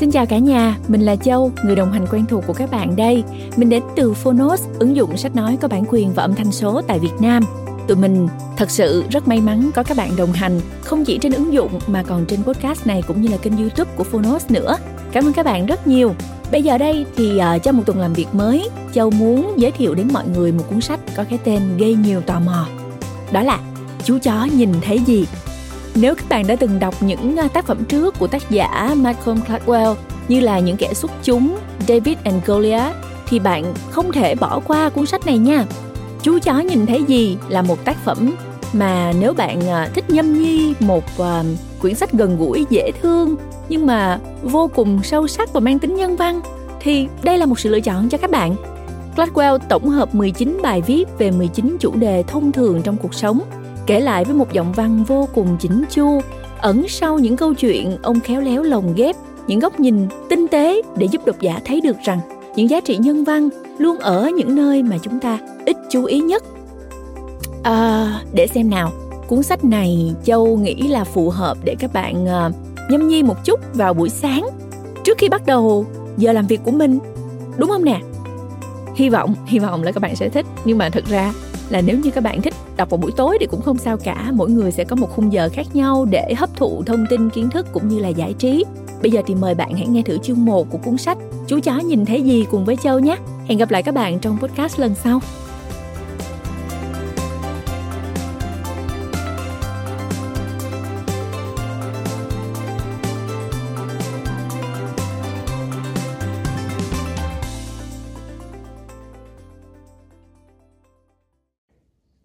Xin chào cả nhà, mình là Châu, người đồng hành quen thuộc của các bạn đây. Mình đến từ Phonos, ứng dụng sách nói có bản quyền và âm thanh số tại Việt Nam. Tụi mình thật sự rất may mắn có các bạn đồng hành, không chỉ trên ứng dụng mà còn trên podcast này cũng như là kênh YouTube của Phonos nữa. Cảm ơn các bạn rất nhiều. Bây giờ đây thì ờ, uh, trong một tuần làm việc mới, Châu muốn giới thiệu đến mọi người một cuốn sách có cái tên gây nhiều tò mò. Đó là Chú chó nhìn thấy gì nếu các bạn đã từng đọc những à, tác phẩm trước của tác giả Malcolm Gladwell như là những kẻ xuất chúng, David and Goliath, thì bạn không thể bỏ qua cuốn sách này nha. Chú chó nhìn thấy gì là một tác phẩm mà nếu bạn à, thích nhâm nhi một à, quyển sách gần gũi, dễ thương, nhưng mà vô cùng sâu sắc và mang tính nhân văn, thì đây là một sự lựa chọn cho các bạn. Gladwell tổng hợp 19 bài viết về 19 chủ đề thông thường trong cuộc sống kể lại với một giọng văn vô cùng chỉnh chu ẩn sau những câu chuyện ông khéo léo lồng ghép những góc nhìn tinh tế để giúp độc giả thấy được rằng những giá trị nhân văn luôn ở những nơi mà chúng ta ít chú ý nhất. À, để xem nào cuốn sách này châu nghĩ là phù hợp để các bạn uh, nhâm nhi một chút vào buổi sáng trước khi bắt đầu giờ làm việc của mình đúng không nè? Hy vọng hy vọng là các bạn sẽ thích nhưng mà thật ra là nếu như các bạn thích đọc vào buổi tối thì cũng không sao cả. Mỗi người sẽ có một khung giờ khác nhau để hấp thụ thông tin, kiến thức cũng như là giải trí. Bây giờ thì mời bạn hãy nghe thử chương 1 của cuốn sách chú chó nhìn thấy gì cùng với châu nhé. Hẹn gặp lại các bạn trong podcast lần sau.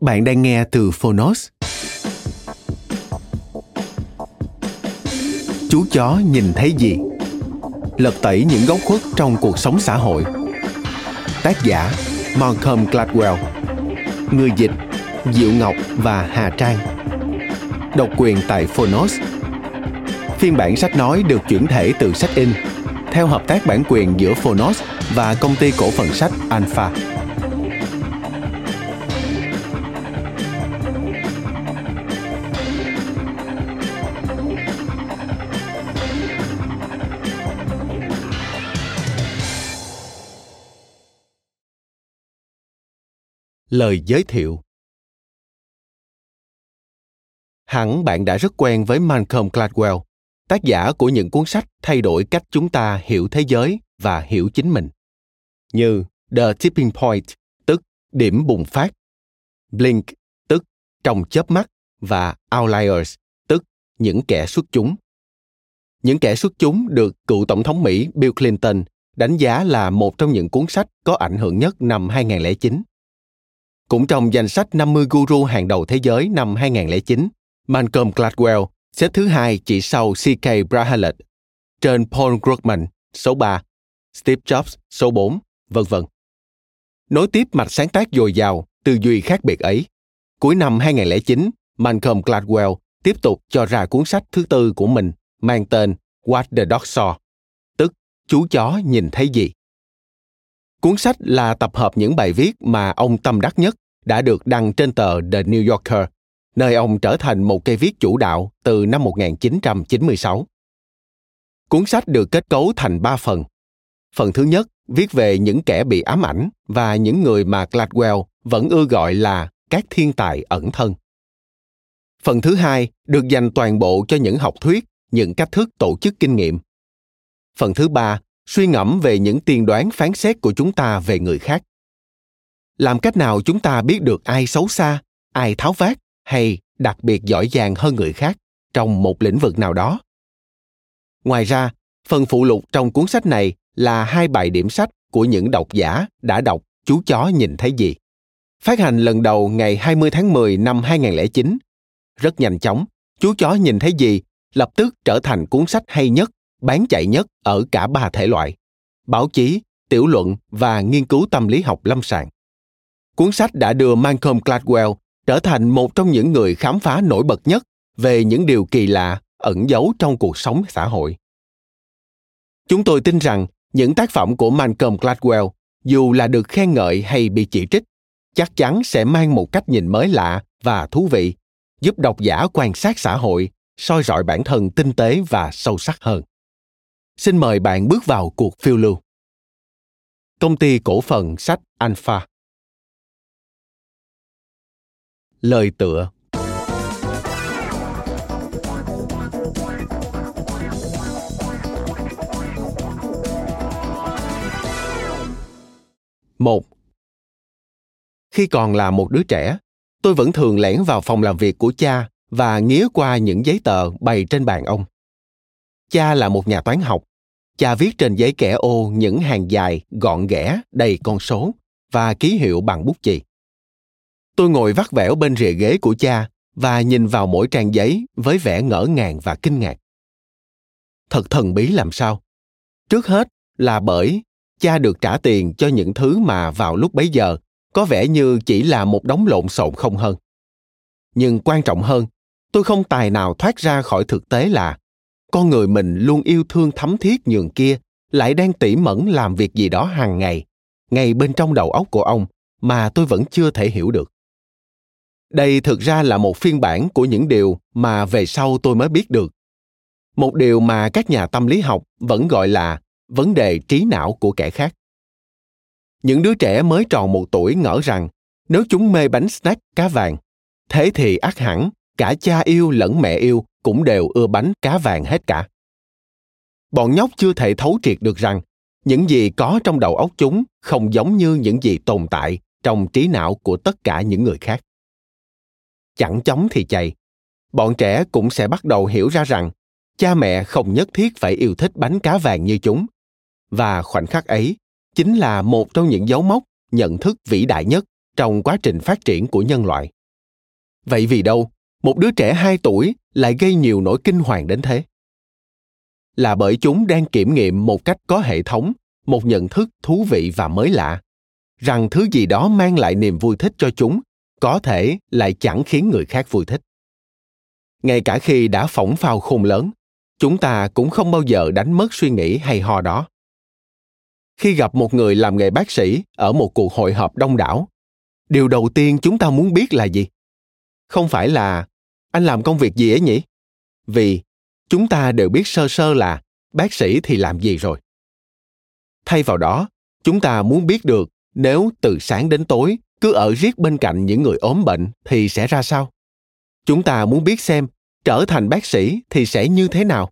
Bạn đang nghe từ Phonos. Chú chó nhìn thấy gì? Lật tẩy những góc khuất trong cuộc sống xã hội. Tác giả, Malcolm Gladwell Người dịch, Diệu Ngọc và Hà Trang Độc quyền tại Phonos Phiên bản sách nói được chuyển thể từ sách in, theo hợp tác bản quyền giữa Phonos và công ty cổ phần sách Alpha. Lời giới thiệu Hẳn bạn đã rất quen với Malcolm Gladwell, tác giả của những cuốn sách thay đổi cách chúng ta hiểu thế giới và hiểu chính mình, như The Tipping Point, tức điểm bùng phát, Blink, tức trong chớp mắt, và Outliers, tức những kẻ xuất chúng. Những kẻ xuất chúng được cựu tổng thống Mỹ Bill Clinton đánh giá là một trong những cuốn sách có ảnh hưởng nhất năm 2009. Cũng trong danh sách 50 guru hàng đầu thế giới năm 2009, Malcolm Gladwell xếp thứ hai chỉ sau C.K. Brahalet, trên Paul Krugman số 3, Steve Jobs số 4, vân vân. Nối tiếp mạch sáng tác dồi dào, tư duy khác biệt ấy. Cuối năm 2009, Malcolm Gladwell tiếp tục cho ra cuốn sách thứ tư của mình mang tên What the Dog Saw, tức Chú chó nhìn thấy gì. Cuốn sách là tập hợp những bài viết mà ông tâm đắc nhất đã được đăng trên tờ The New Yorker, nơi ông trở thành một cây viết chủ đạo từ năm 1996. Cuốn sách được kết cấu thành ba phần. Phần thứ nhất viết về những kẻ bị ám ảnh và những người mà Gladwell vẫn ưa gọi là các thiên tài ẩn thân. Phần thứ hai được dành toàn bộ cho những học thuyết, những cách thức tổ chức kinh nghiệm. Phần thứ ba suy ngẫm về những tiên đoán phán xét của chúng ta về người khác làm cách nào chúng ta biết được ai xấu xa ai tháo vát hay đặc biệt giỏi giang hơn người khác trong một lĩnh vực nào đó ngoài ra phần phụ lục trong cuốn sách này là hai bài điểm sách của những độc giả đã đọc Chú chó nhìn thấy gì. Phát hành lần đầu ngày 20 tháng 10 năm 2009. Rất nhanh chóng, Chú chó nhìn thấy gì lập tức trở thành cuốn sách hay nhất, bán chạy nhất ở cả ba thể loại: báo chí, tiểu luận và nghiên cứu tâm lý học lâm sàng cuốn sách đã đưa Malcolm Gladwell trở thành một trong những người khám phá nổi bật nhất về những điều kỳ lạ ẩn giấu trong cuộc sống xã hội. Chúng tôi tin rằng những tác phẩm của Malcolm Gladwell, dù là được khen ngợi hay bị chỉ trích, chắc chắn sẽ mang một cách nhìn mới lạ và thú vị, giúp độc giả quan sát xã hội, soi rọi bản thân tinh tế và sâu sắc hơn. xin mời bạn bước vào cuộc phiêu lưu. Công ty cổ phần sách Alpha Lời tựa Một Khi còn là một đứa trẻ, tôi vẫn thường lẻn vào phòng làm việc của cha và nghía qua những giấy tờ bày trên bàn ông. Cha là một nhà toán học. Cha viết trên giấy kẻ ô những hàng dài, gọn ghẽ, đầy con số và ký hiệu bằng bút chì. Tôi ngồi vắt vẻo bên rìa ghế của cha và nhìn vào mỗi trang giấy với vẻ ngỡ ngàng và kinh ngạc. Thật thần bí làm sao? Trước hết là bởi cha được trả tiền cho những thứ mà vào lúc bấy giờ có vẻ như chỉ là một đống lộn xộn không hơn. Nhưng quan trọng hơn, tôi không tài nào thoát ra khỏi thực tế là con người mình luôn yêu thương thấm thiết nhường kia lại đang tỉ mẩn làm việc gì đó hàng ngày ngay bên trong đầu óc của ông mà tôi vẫn chưa thể hiểu được đây thực ra là một phiên bản của những điều mà về sau tôi mới biết được. Một điều mà các nhà tâm lý học vẫn gọi là vấn đề trí não của kẻ khác. Những đứa trẻ mới tròn một tuổi ngỡ rằng, nếu chúng mê bánh snack, cá vàng, thế thì ắt hẳn, cả cha yêu lẫn mẹ yêu cũng đều ưa bánh, cá vàng hết cả. Bọn nhóc chưa thể thấu triệt được rằng, những gì có trong đầu óc chúng không giống như những gì tồn tại trong trí não của tất cả những người khác chẳng chóng thì chạy. Bọn trẻ cũng sẽ bắt đầu hiểu ra rằng cha mẹ không nhất thiết phải yêu thích bánh cá vàng như chúng. Và khoảnh khắc ấy chính là một trong những dấu mốc nhận thức vĩ đại nhất trong quá trình phát triển của nhân loại. Vậy vì đâu một đứa trẻ 2 tuổi lại gây nhiều nỗi kinh hoàng đến thế? Là bởi chúng đang kiểm nghiệm một cách có hệ thống, một nhận thức thú vị và mới lạ, rằng thứ gì đó mang lại niềm vui thích cho chúng có thể lại chẳng khiến người khác vui thích. Ngay cả khi đã phỏng phao khôn lớn, chúng ta cũng không bao giờ đánh mất suy nghĩ hay ho đó. Khi gặp một người làm nghề bác sĩ ở một cuộc hội họp đông đảo, điều đầu tiên chúng ta muốn biết là gì? Không phải là anh làm công việc gì ấy nhỉ vì chúng ta đều biết sơ sơ là bác sĩ thì làm gì rồi thay vào đó chúng ta muốn biết được nếu từ sáng đến tối cứ ở riết bên cạnh những người ốm bệnh thì sẽ ra sao? Chúng ta muốn biết xem trở thành bác sĩ thì sẽ như thế nào.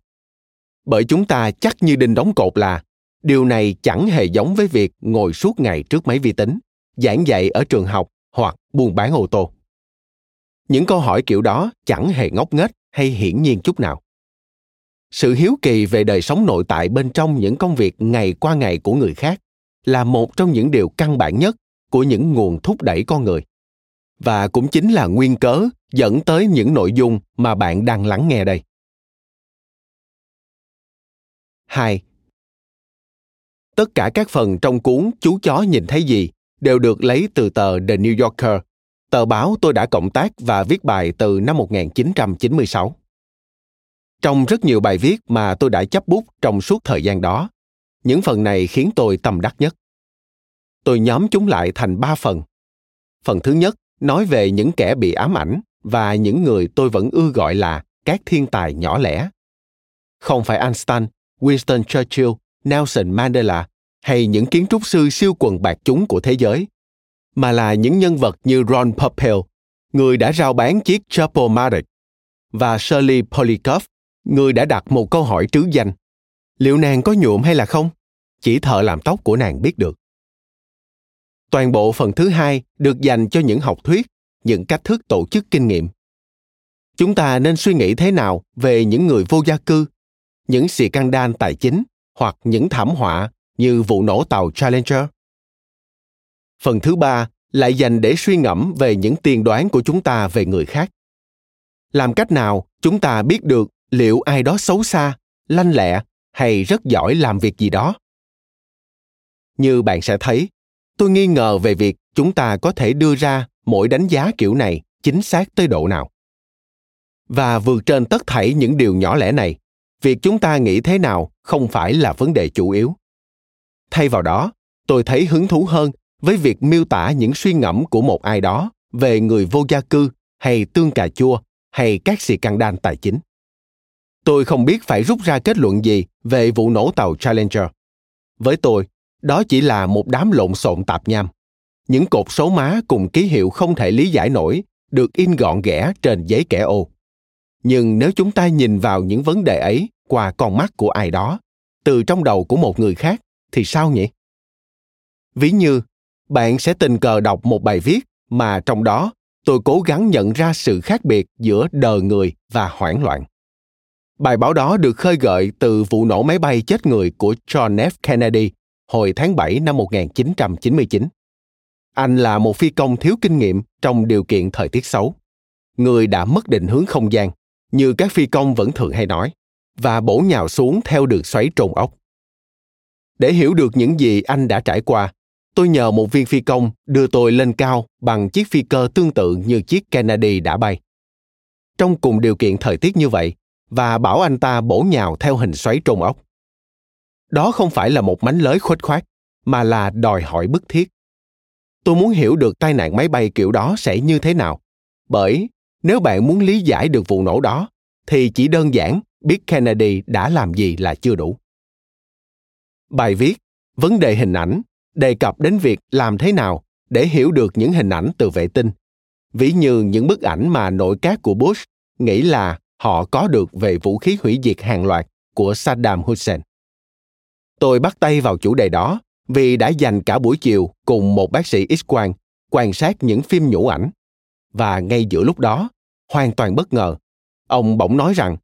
Bởi chúng ta chắc như đinh đóng cột là điều này chẳng hề giống với việc ngồi suốt ngày trước máy vi tính, giảng dạy ở trường học hoặc buôn bán ô tô. Những câu hỏi kiểu đó chẳng hề ngốc nghếch hay hiển nhiên chút nào. Sự hiếu kỳ về đời sống nội tại bên trong những công việc ngày qua ngày của người khác là một trong những điều căn bản nhất của những nguồn thúc đẩy con người và cũng chính là nguyên cớ dẫn tới những nội dung mà bạn đang lắng nghe đây. 2. Tất cả các phần trong cuốn Chú chó nhìn thấy gì đều được lấy từ tờ The New Yorker tờ báo tôi đã cộng tác và viết bài từ năm 1996. Trong rất nhiều bài viết mà tôi đã chấp bút trong suốt thời gian đó, những phần này khiến tôi tâm đắc nhất. Tôi nhóm chúng lại thành ba phần. Phần thứ nhất nói về những kẻ bị ám ảnh và những người tôi vẫn ưa gọi là các thiên tài nhỏ lẻ. Không phải Einstein, Winston Churchill, Nelson Mandela hay những kiến trúc sư siêu quần bạc chúng của thế giới mà là những nhân vật như Ron Popeil, người đã rao bán chiếc Chapel Marriott, và Shirley Polikoff, người đã đặt một câu hỏi trứ danh. Liệu nàng có nhuộm hay là không? Chỉ thợ làm tóc của nàng biết được. Toàn bộ phần thứ hai được dành cho những học thuyết, những cách thức tổ chức kinh nghiệm. Chúng ta nên suy nghĩ thế nào về những người vô gia cư, những xì căng đan tài chính hoặc những thảm họa như vụ nổ tàu Challenger? phần thứ ba lại dành để suy ngẫm về những tiên đoán của chúng ta về người khác làm cách nào chúng ta biết được liệu ai đó xấu xa lanh lẹ hay rất giỏi làm việc gì đó như bạn sẽ thấy tôi nghi ngờ về việc chúng ta có thể đưa ra mỗi đánh giá kiểu này chính xác tới độ nào và vượt trên tất thảy những điều nhỏ lẻ này việc chúng ta nghĩ thế nào không phải là vấn đề chủ yếu thay vào đó tôi thấy hứng thú hơn với việc miêu tả những suy ngẫm của một ai đó về người vô gia cư hay tương cà chua hay các xì căng đan tài chính. Tôi không biết phải rút ra kết luận gì về vụ nổ tàu Challenger. Với tôi, đó chỉ là một đám lộn xộn tạp nham. Những cột số má cùng ký hiệu không thể lý giải nổi được in gọn ghẽ trên giấy kẻ ô. Nhưng nếu chúng ta nhìn vào những vấn đề ấy qua con mắt của ai đó, từ trong đầu của một người khác, thì sao nhỉ? Ví như, bạn sẽ tình cờ đọc một bài viết mà trong đó tôi cố gắng nhận ra sự khác biệt giữa đờ người và hoảng loạn. Bài báo đó được khơi gợi từ vụ nổ máy bay chết người của John F. Kennedy hồi tháng 7 năm 1999. Anh là một phi công thiếu kinh nghiệm trong điều kiện thời tiết xấu. Người đã mất định hướng không gian, như các phi công vẫn thường hay nói, và bổ nhào xuống theo đường xoáy trồn ốc. Để hiểu được những gì anh đã trải qua, tôi nhờ một viên phi công đưa tôi lên cao bằng chiếc phi cơ tương tự như chiếc Kennedy đã bay. Trong cùng điều kiện thời tiết như vậy, và bảo anh ta bổ nhào theo hình xoáy trôn ốc. Đó không phải là một mánh lới khuếch khoát, mà là đòi hỏi bức thiết. Tôi muốn hiểu được tai nạn máy bay kiểu đó sẽ như thế nào, bởi nếu bạn muốn lý giải được vụ nổ đó, thì chỉ đơn giản biết Kennedy đã làm gì là chưa đủ. Bài viết Vấn đề hình ảnh đề cập đến việc làm thế nào để hiểu được những hình ảnh từ vệ tinh, ví như những bức ảnh mà nội các của Bush nghĩ là họ có được về vũ khí hủy diệt hàng loạt của Saddam Hussein. Tôi bắt tay vào chủ đề đó vì đã dành cả buổi chiều cùng một bác sĩ X-quang quan sát những phim nhũ ảnh. Và ngay giữa lúc đó, hoàn toàn bất ngờ, ông bỗng nói rằng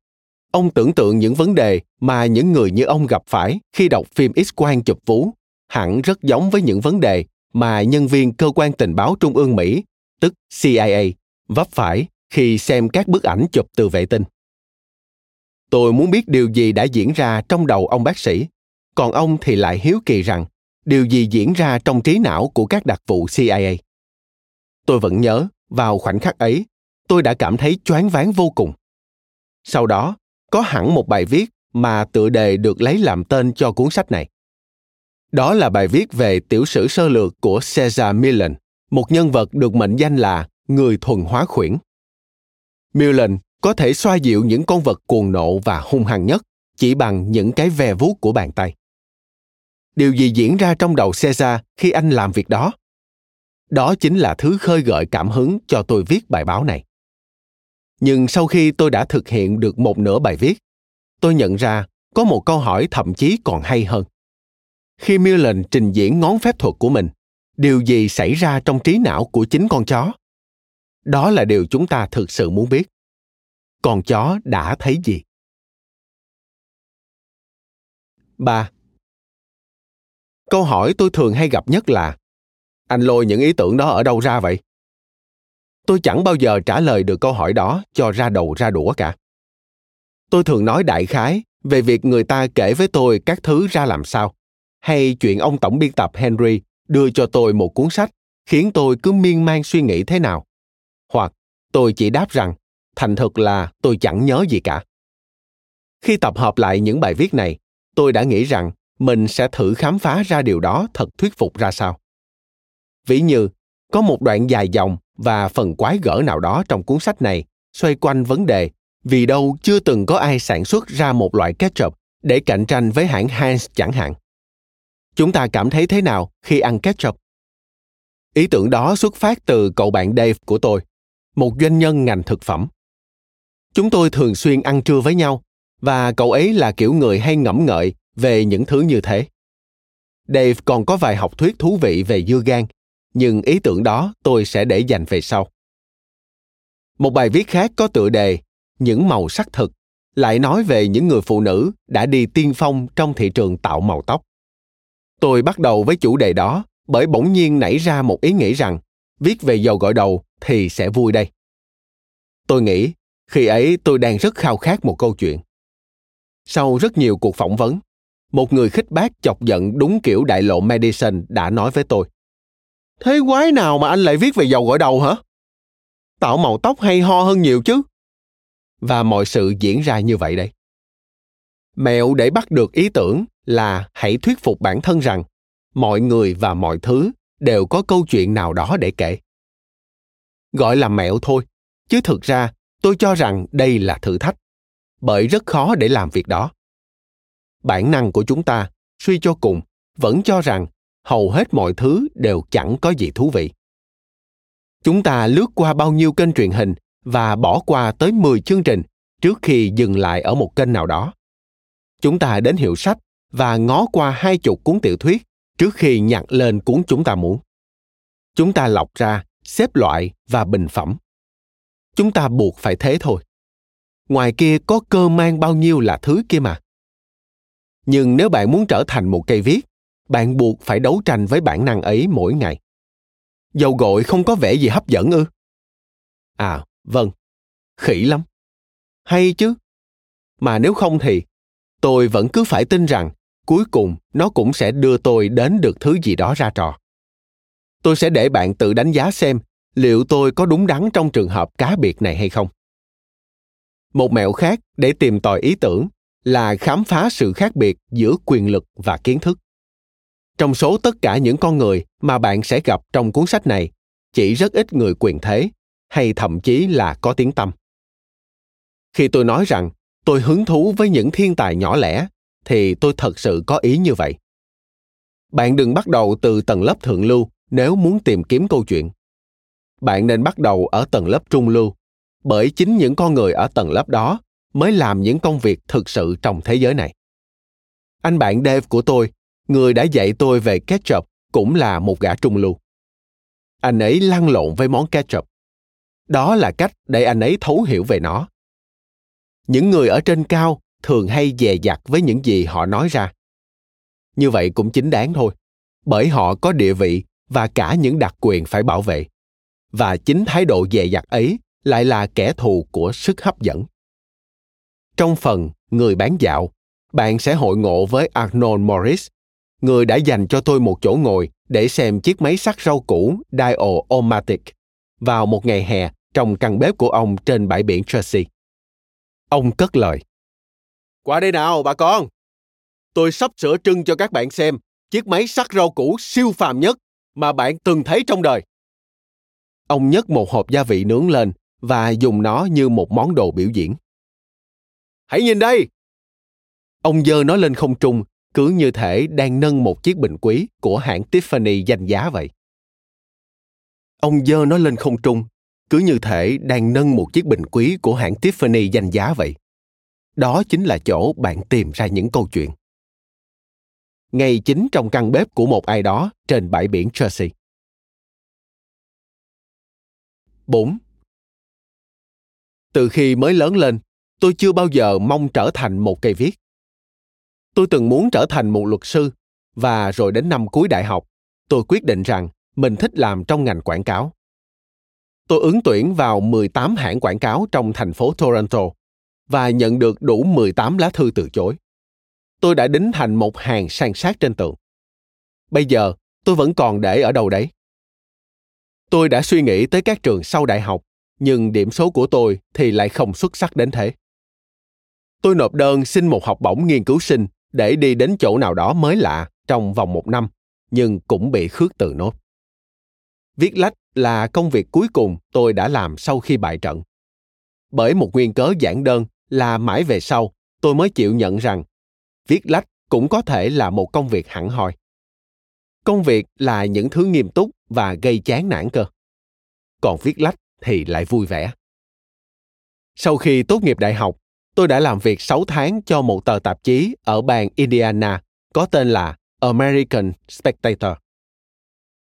ông tưởng tượng những vấn đề mà những người như ông gặp phải khi đọc phim X-quang chụp vú hẳn rất giống với những vấn đề mà nhân viên cơ quan tình báo trung ương Mỹ, tức CIA, vấp phải khi xem các bức ảnh chụp từ vệ tinh. Tôi muốn biết điều gì đã diễn ra trong đầu ông bác sĩ, còn ông thì lại hiếu kỳ rằng điều gì diễn ra trong trí não của các đặc vụ CIA. Tôi vẫn nhớ, vào khoảnh khắc ấy, tôi đã cảm thấy choáng váng vô cùng. Sau đó, có hẳn một bài viết mà tựa đề được lấy làm tên cho cuốn sách này. Đó là bài viết về tiểu sử sơ lược của Caesar Millen, một nhân vật được mệnh danh là người thuần hóa khuyển. Millen có thể xoa dịu những con vật cuồng nộ và hung hăng nhất chỉ bằng những cái ve vuốt của bàn tay. Điều gì diễn ra trong đầu Caesar khi anh làm việc đó? Đó chính là thứ khơi gợi cảm hứng cho tôi viết bài báo này. Nhưng sau khi tôi đã thực hiện được một nửa bài viết, tôi nhận ra có một câu hỏi thậm chí còn hay hơn. Khi Millen trình diễn ngón phép thuật của mình, điều gì xảy ra trong trí não của chính con chó? Đó là điều chúng ta thực sự muốn biết. Con chó đã thấy gì? 3. Câu hỏi tôi thường hay gặp nhất là Anh lôi những ý tưởng đó ở đâu ra vậy? Tôi chẳng bao giờ trả lời được câu hỏi đó cho ra đầu ra đũa cả. Tôi thường nói đại khái về việc người ta kể với tôi các thứ ra làm sao, hay chuyện ông tổng biên tập Henry đưa cho tôi một cuốn sách khiến tôi cứ miên man suy nghĩ thế nào. Hoặc tôi chỉ đáp rằng thành thực là tôi chẳng nhớ gì cả. Khi tập hợp lại những bài viết này, tôi đã nghĩ rằng mình sẽ thử khám phá ra điều đó thật thuyết phục ra sao. Ví như, có một đoạn dài dòng và phần quái gở nào đó trong cuốn sách này xoay quanh vấn đề vì đâu chưa từng có ai sản xuất ra một loại ketchup để cạnh tranh với hãng Heinz chẳng hạn. Chúng ta cảm thấy thế nào khi ăn ketchup? Ý tưởng đó xuất phát từ cậu bạn Dave của tôi, một doanh nhân ngành thực phẩm. Chúng tôi thường xuyên ăn trưa với nhau và cậu ấy là kiểu người hay ngẫm ngợi về những thứ như thế. Dave còn có vài học thuyết thú vị về dưa gan, nhưng ý tưởng đó tôi sẽ để dành về sau. Một bài viết khác có tựa đề Những màu sắc thực lại nói về những người phụ nữ đã đi tiên phong trong thị trường tạo màu tóc. Tôi bắt đầu với chủ đề đó bởi bỗng nhiên nảy ra một ý nghĩ rằng viết về dầu gội đầu thì sẽ vui đây. Tôi nghĩ khi ấy tôi đang rất khao khát một câu chuyện. Sau rất nhiều cuộc phỏng vấn, một người khích bác chọc giận đúng kiểu đại lộ Madison đã nói với tôi. Thế quái nào mà anh lại viết về dầu gội đầu hả? Tạo màu tóc hay ho hơn nhiều chứ. Và mọi sự diễn ra như vậy đây. Mẹo để bắt được ý tưởng là hãy thuyết phục bản thân rằng mọi người và mọi thứ đều có câu chuyện nào đó để kể gọi là mẹo thôi, chứ thực ra tôi cho rằng đây là thử thách, bởi rất khó để làm việc đó bản năng của chúng ta suy cho cùng vẫn cho rằng hầu hết mọi thứ đều chẳng có gì thú vị chúng ta lướt qua bao nhiêu kênh truyền hình và bỏ qua tới 10 chương trình trước khi dừng lại ở một kênh nào đó. Chúng ta đến hiệu sách và ngó qua hai chục cuốn tiểu thuyết trước khi nhặt lên cuốn chúng ta muốn. Chúng ta lọc ra, xếp loại và bình phẩm. Chúng ta buộc phải thế thôi. Ngoài kia có cơ mang bao nhiêu là thứ kia mà. Nhưng nếu bạn muốn trở thành một cây viết, bạn buộc phải đấu tranh với bản năng ấy mỗi ngày. Dầu gội không có vẻ gì hấp dẫn ư? À, vâng. Khỉ lắm. Hay chứ. Mà nếu không thì, tôi vẫn cứ phải tin rằng cuối cùng nó cũng sẽ đưa tôi đến được thứ gì đó ra trò tôi sẽ để bạn tự đánh giá xem liệu tôi có đúng đắn trong trường hợp cá biệt này hay không một mẹo khác để tìm tòi ý tưởng là khám phá sự khác biệt giữa quyền lực và kiến thức. Trong số tất cả những con người mà bạn sẽ gặp trong cuốn sách này, chỉ rất ít người quyền thế, hay thậm chí là có tiếng tâm. khi tôi nói rằng tôi hứng thú với những thiên tài nhỏ lẻ, thì tôi thật sự có ý như vậy. Bạn đừng bắt đầu từ tầng lớp thượng lưu nếu muốn tìm kiếm câu chuyện. Bạn nên bắt đầu ở tầng lớp trung lưu, bởi chính những con người ở tầng lớp đó mới làm những công việc thực sự trong thế giới này. Anh bạn dave của tôi, người đã dạy tôi về ketchup, cũng là một gã trung lưu. Anh ấy lăn lộn với món ketchup. Đó là cách để anh ấy thấu hiểu về nó. Những người ở trên cao thường hay dè dặt với những gì họ nói ra. Như vậy cũng chính đáng thôi, bởi họ có địa vị và cả những đặc quyền phải bảo vệ. Và chính thái độ dè dặt ấy lại là kẻ thù của sức hấp dẫn trong phần người bán dạo bạn sẽ hội ngộ với arnold morris người đã dành cho tôi một chỗ ngồi để xem chiếc máy sắc rau cũ Dial-O-Matic vào một ngày hè trong căn bếp của ông trên bãi biển Jersey. Ông cất lời. Qua đây nào, bà con. Tôi sắp sửa trưng cho các bạn xem chiếc máy sắc rau củ siêu phàm nhất mà bạn từng thấy trong đời. Ông nhấc một hộp gia vị nướng lên và dùng nó như một món đồ biểu diễn. Hãy nhìn đây! Ông dơ nó lên không trung, cứ như thể đang nâng một chiếc bình quý của hãng Tiffany danh giá vậy. Ông dơ nó lên không trung, cứ như thể đang nâng một chiếc bình quý của hãng Tiffany danh giá vậy đó chính là chỗ bạn tìm ra những câu chuyện ngay chính trong căn bếp của một ai đó trên bãi biển Jersey. 4. Từ khi mới lớn lên, tôi chưa bao giờ mong trở thành một cây viết. Tôi từng muốn trở thành một luật sư và rồi đến năm cuối đại học, tôi quyết định rằng mình thích làm trong ngành quảng cáo. Tôi ứng tuyển vào 18 hãng quảng cáo trong thành phố Toronto và nhận được đủ 18 lá thư từ chối. Tôi đã đính thành một hàng san sát trên tường. Bây giờ, tôi vẫn còn để ở đâu đấy? Tôi đã suy nghĩ tới các trường sau đại học, nhưng điểm số của tôi thì lại không xuất sắc đến thế. Tôi nộp đơn xin một học bổng nghiên cứu sinh để đi đến chỗ nào đó mới lạ trong vòng một năm, nhưng cũng bị khước từ nốt. Viết lách là công việc cuối cùng tôi đã làm sau khi bại trận. Bởi một nguyên cớ giản đơn là mãi về sau tôi mới chịu nhận rằng viết lách cũng có thể là một công việc hẳn hoi công việc là những thứ nghiêm túc và gây chán nản cơ còn viết lách thì lại vui vẻ sau khi tốt nghiệp đại học tôi đã làm việc 6 tháng cho một tờ tạp chí ở bang Indiana có tên là American Spectator.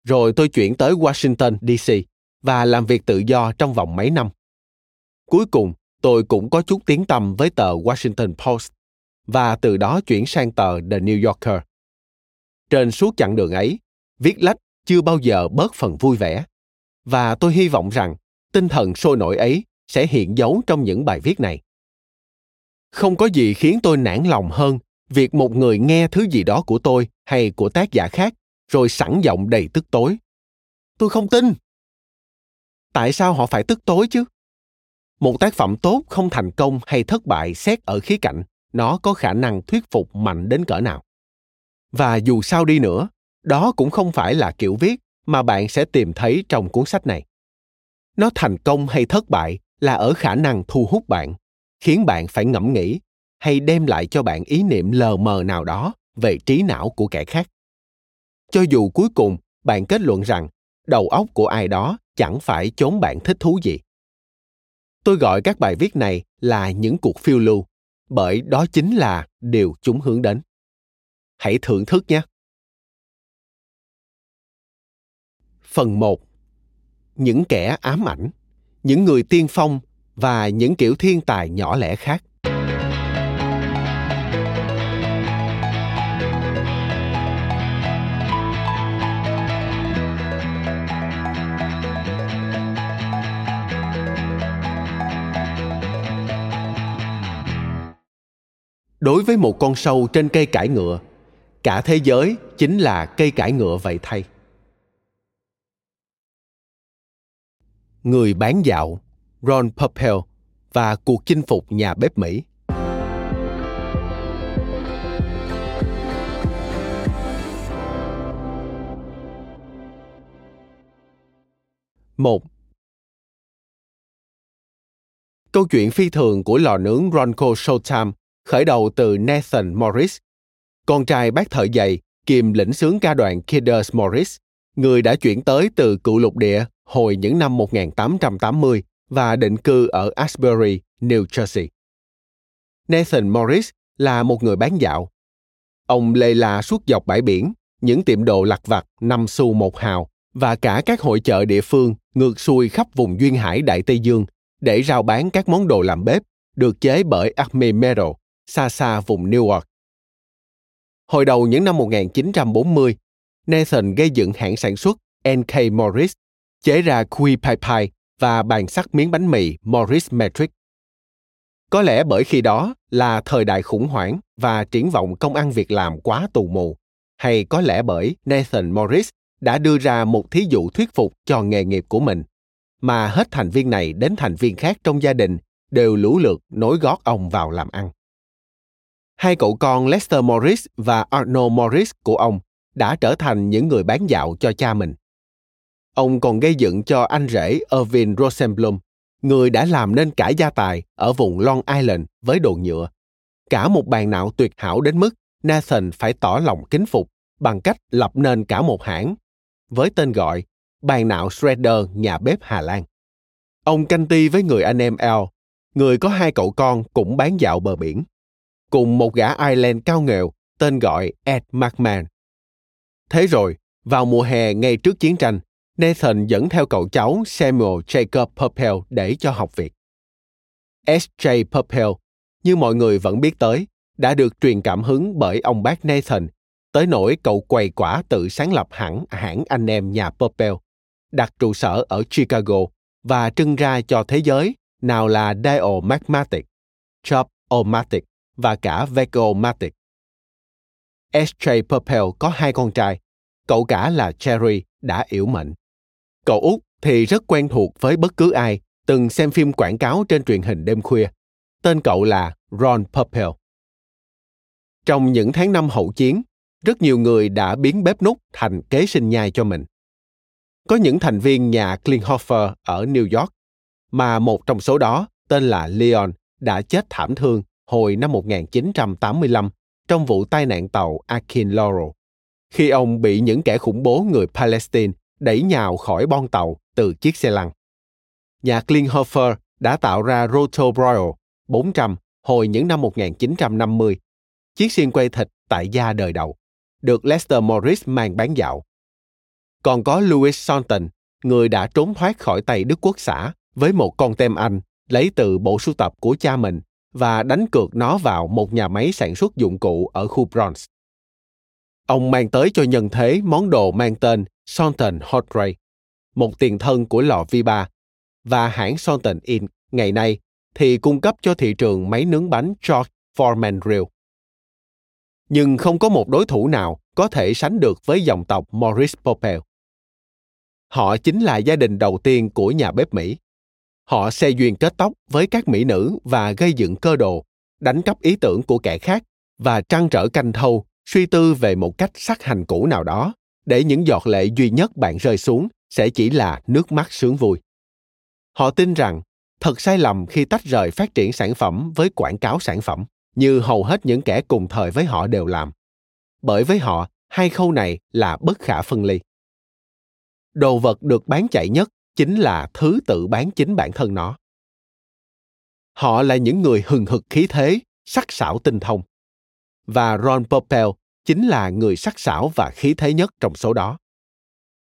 Rồi tôi chuyển tới Washington, D.C. và làm việc tự do trong vòng mấy năm. Cuối cùng, tôi cũng có chút tiếng tăm với tờ Washington Post và từ đó chuyển sang tờ The New Yorker. Trên suốt chặng đường ấy, viết lách chưa bao giờ bớt phần vui vẻ và tôi hy vọng rằng tinh thần sôi nổi ấy sẽ hiện dấu trong những bài viết này. Không có gì khiến tôi nản lòng hơn việc một người nghe thứ gì đó của tôi hay của tác giả khác, rồi sẵn giọng đầy tức tối. Tôi không tin. Tại sao họ phải tức tối chứ? một tác phẩm tốt không thành công hay thất bại xét ở khía cạnh, nó có khả năng thuyết phục mạnh đến cỡ nào và dù sao đi nữa, đó cũng không phải là kiểu viết mà bạn sẽ tìm thấy trong cuốn sách này nó thành công hay thất bại là ở khả năng thu hút bạn khiến bạn phải ngẫm nghĩ hay đem lại cho bạn ý niệm lờ mờ nào đó về trí não của kẻ khác. Cho dù cuối cùng bạn kết luận rằng đầu óc của ai đó chẳng phải chốn bạn thích thú gì. Tôi gọi các bài viết này là những cuộc phiêu lưu, bởi đó chính là điều chúng hướng đến. Hãy thưởng thức nhé. Phần 1 những kẻ ám ảnh, những người tiên phong và những kiểu thiên tài nhỏ lẻ khác. Đối với một con sâu trên cây cải ngựa, cả thế giới chính là cây cải ngựa vậy thay. Người bán dạo ron Popeil và cuộc chinh phục nhà bếp mỹ. Một. Câu chuyện phi thường của lò nướng Ronco Showtime khởi đầu từ Nathan Morris, con trai bác thợ giày kiêm lĩnh sướng ca đoàn Kidders Morris, người đã chuyển tới từ cựu lục địa hồi những năm 1880 và định cư ở Asbury, New Jersey. Nathan Morris là một người bán dạo. Ông lê la suốt dọc bãi biển, những tiệm đồ lặt vặt năm xu một hào và cả các hội chợ địa phương ngược xuôi khắp vùng duyên hải Đại Tây Dương để rao bán các món đồ làm bếp được chế bởi Acme Metal xa xa vùng Newark. Hồi đầu những năm 1940, Nathan gây dựng hãng sản xuất NK Morris, chế ra Kui Pai Pai và bàn sắt miếng bánh mì Morris Metric. Có lẽ bởi khi đó là thời đại khủng hoảng và triển vọng công ăn việc làm quá tù mù, hay có lẽ bởi Nathan Morris đã đưa ra một thí dụ thuyết phục cho nghề nghiệp của mình, mà hết thành viên này đến thành viên khác trong gia đình đều lũ lượt nối gót ông vào làm ăn. Hai cậu con Lester Morris và Arnold Morris của ông đã trở thành những người bán dạo cho cha mình. Ông còn gây dựng cho anh rể Irvin Rosenblum, người đã làm nên cả gia tài ở vùng Long Island với đồ nhựa. Cả một bàn nạo tuyệt hảo đến mức Nathan phải tỏ lòng kính phục bằng cách lập nên cả một hãng với tên gọi bàn nạo Shredder nhà bếp Hà Lan. Ông canh ti với người anh em El người có hai cậu con cũng bán dạo bờ biển cùng một gã Ireland cao nghèo tên gọi Ed McMahon. Thế rồi, vào mùa hè ngay trước chiến tranh, Nathan dẫn theo cậu cháu Samuel Jacob Purpell để cho học việc. S.J. Purpell, như mọi người vẫn biết tới, đã được truyền cảm hứng bởi ông bác Nathan, tới nỗi cậu quầy quả tự sáng lập hẳn hãng anh em nhà Purpell, đặt trụ sở ở Chicago và trưng ra cho thế giới nào là Dial-Magmatic, Chop Omatic và cả Vego Matic. S.J. Purpell có hai con trai, cậu cả là Cherry đã yểu mệnh. Cậu út thì rất quen thuộc với bất cứ ai từng xem phim quảng cáo trên truyền hình đêm khuya. Tên cậu là Ron Purple Trong những tháng năm hậu chiến, rất nhiều người đã biến bếp nút thành kế sinh nhai cho mình. Có những thành viên nhà Klinghoffer ở New York, mà một trong số đó, tên là Leon, đã chết thảm thương hồi năm 1985 trong vụ tai nạn tàu Akin Laurel, khi ông bị những kẻ khủng bố người Palestine đẩy nhào khỏi bon tàu từ chiếc xe lăn. Nhà Klinghoffer đã tạo ra Rotobroil 400 hồi những năm 1950, chiếc xiên quay thịt tại gia đời đầu, được Lester Morris mang bán dạo. Còn có Louis Sonton, người đã trốn thoát khỏi tay Đức Quốc xã với một con tem Anh lấy từ bộ sưu tập của cha mình và đánh cược nó vào một nhà máy sản xuất dụng cụ ở khu Bronx. Ông mang tới cho nhân thế món đồ mang tên Sonton Hotray, một tiền thân của lò vi ba và hãng Sonton Inc. ngày nay thì cung cấp cho thị trường máy nướng bánh George Foreman Grill. Nhưng không có một đối thủ nào có thể sánh được với dòng tộc Morris Popel. Họ chính là gia đình đầu tiên của nhà bếp Mỹ. Họ xe duyên kết tóc với các mỹ nữ và gây dựng cơ đồ, đánh cắp ý tưởng của kẻ khác và trăn trở canh thâu, suy tư về một cách sắc hành cũ nào đó, để những giọt lệ duy nhất bạn rơi xuống sẽ chỉ là nước mắt sướng vui. Họ tin rằng, thật sai lầm khi tách rời phát triển sản phẩm với quảng cáo sản phẩm, như hầu hết những kẻ cùng thời với họ đều làm. Bởi với họ, hai khâu này là bất khả phân ly. Đồ vật được bán chạy nhất chính là thứ tự bán chính bản thân nó. Họ là những người hừng hực khí thế, sắc sảo tinh thông. Và ron popel chính là người sắc sảo và khí thế nhất trong số đó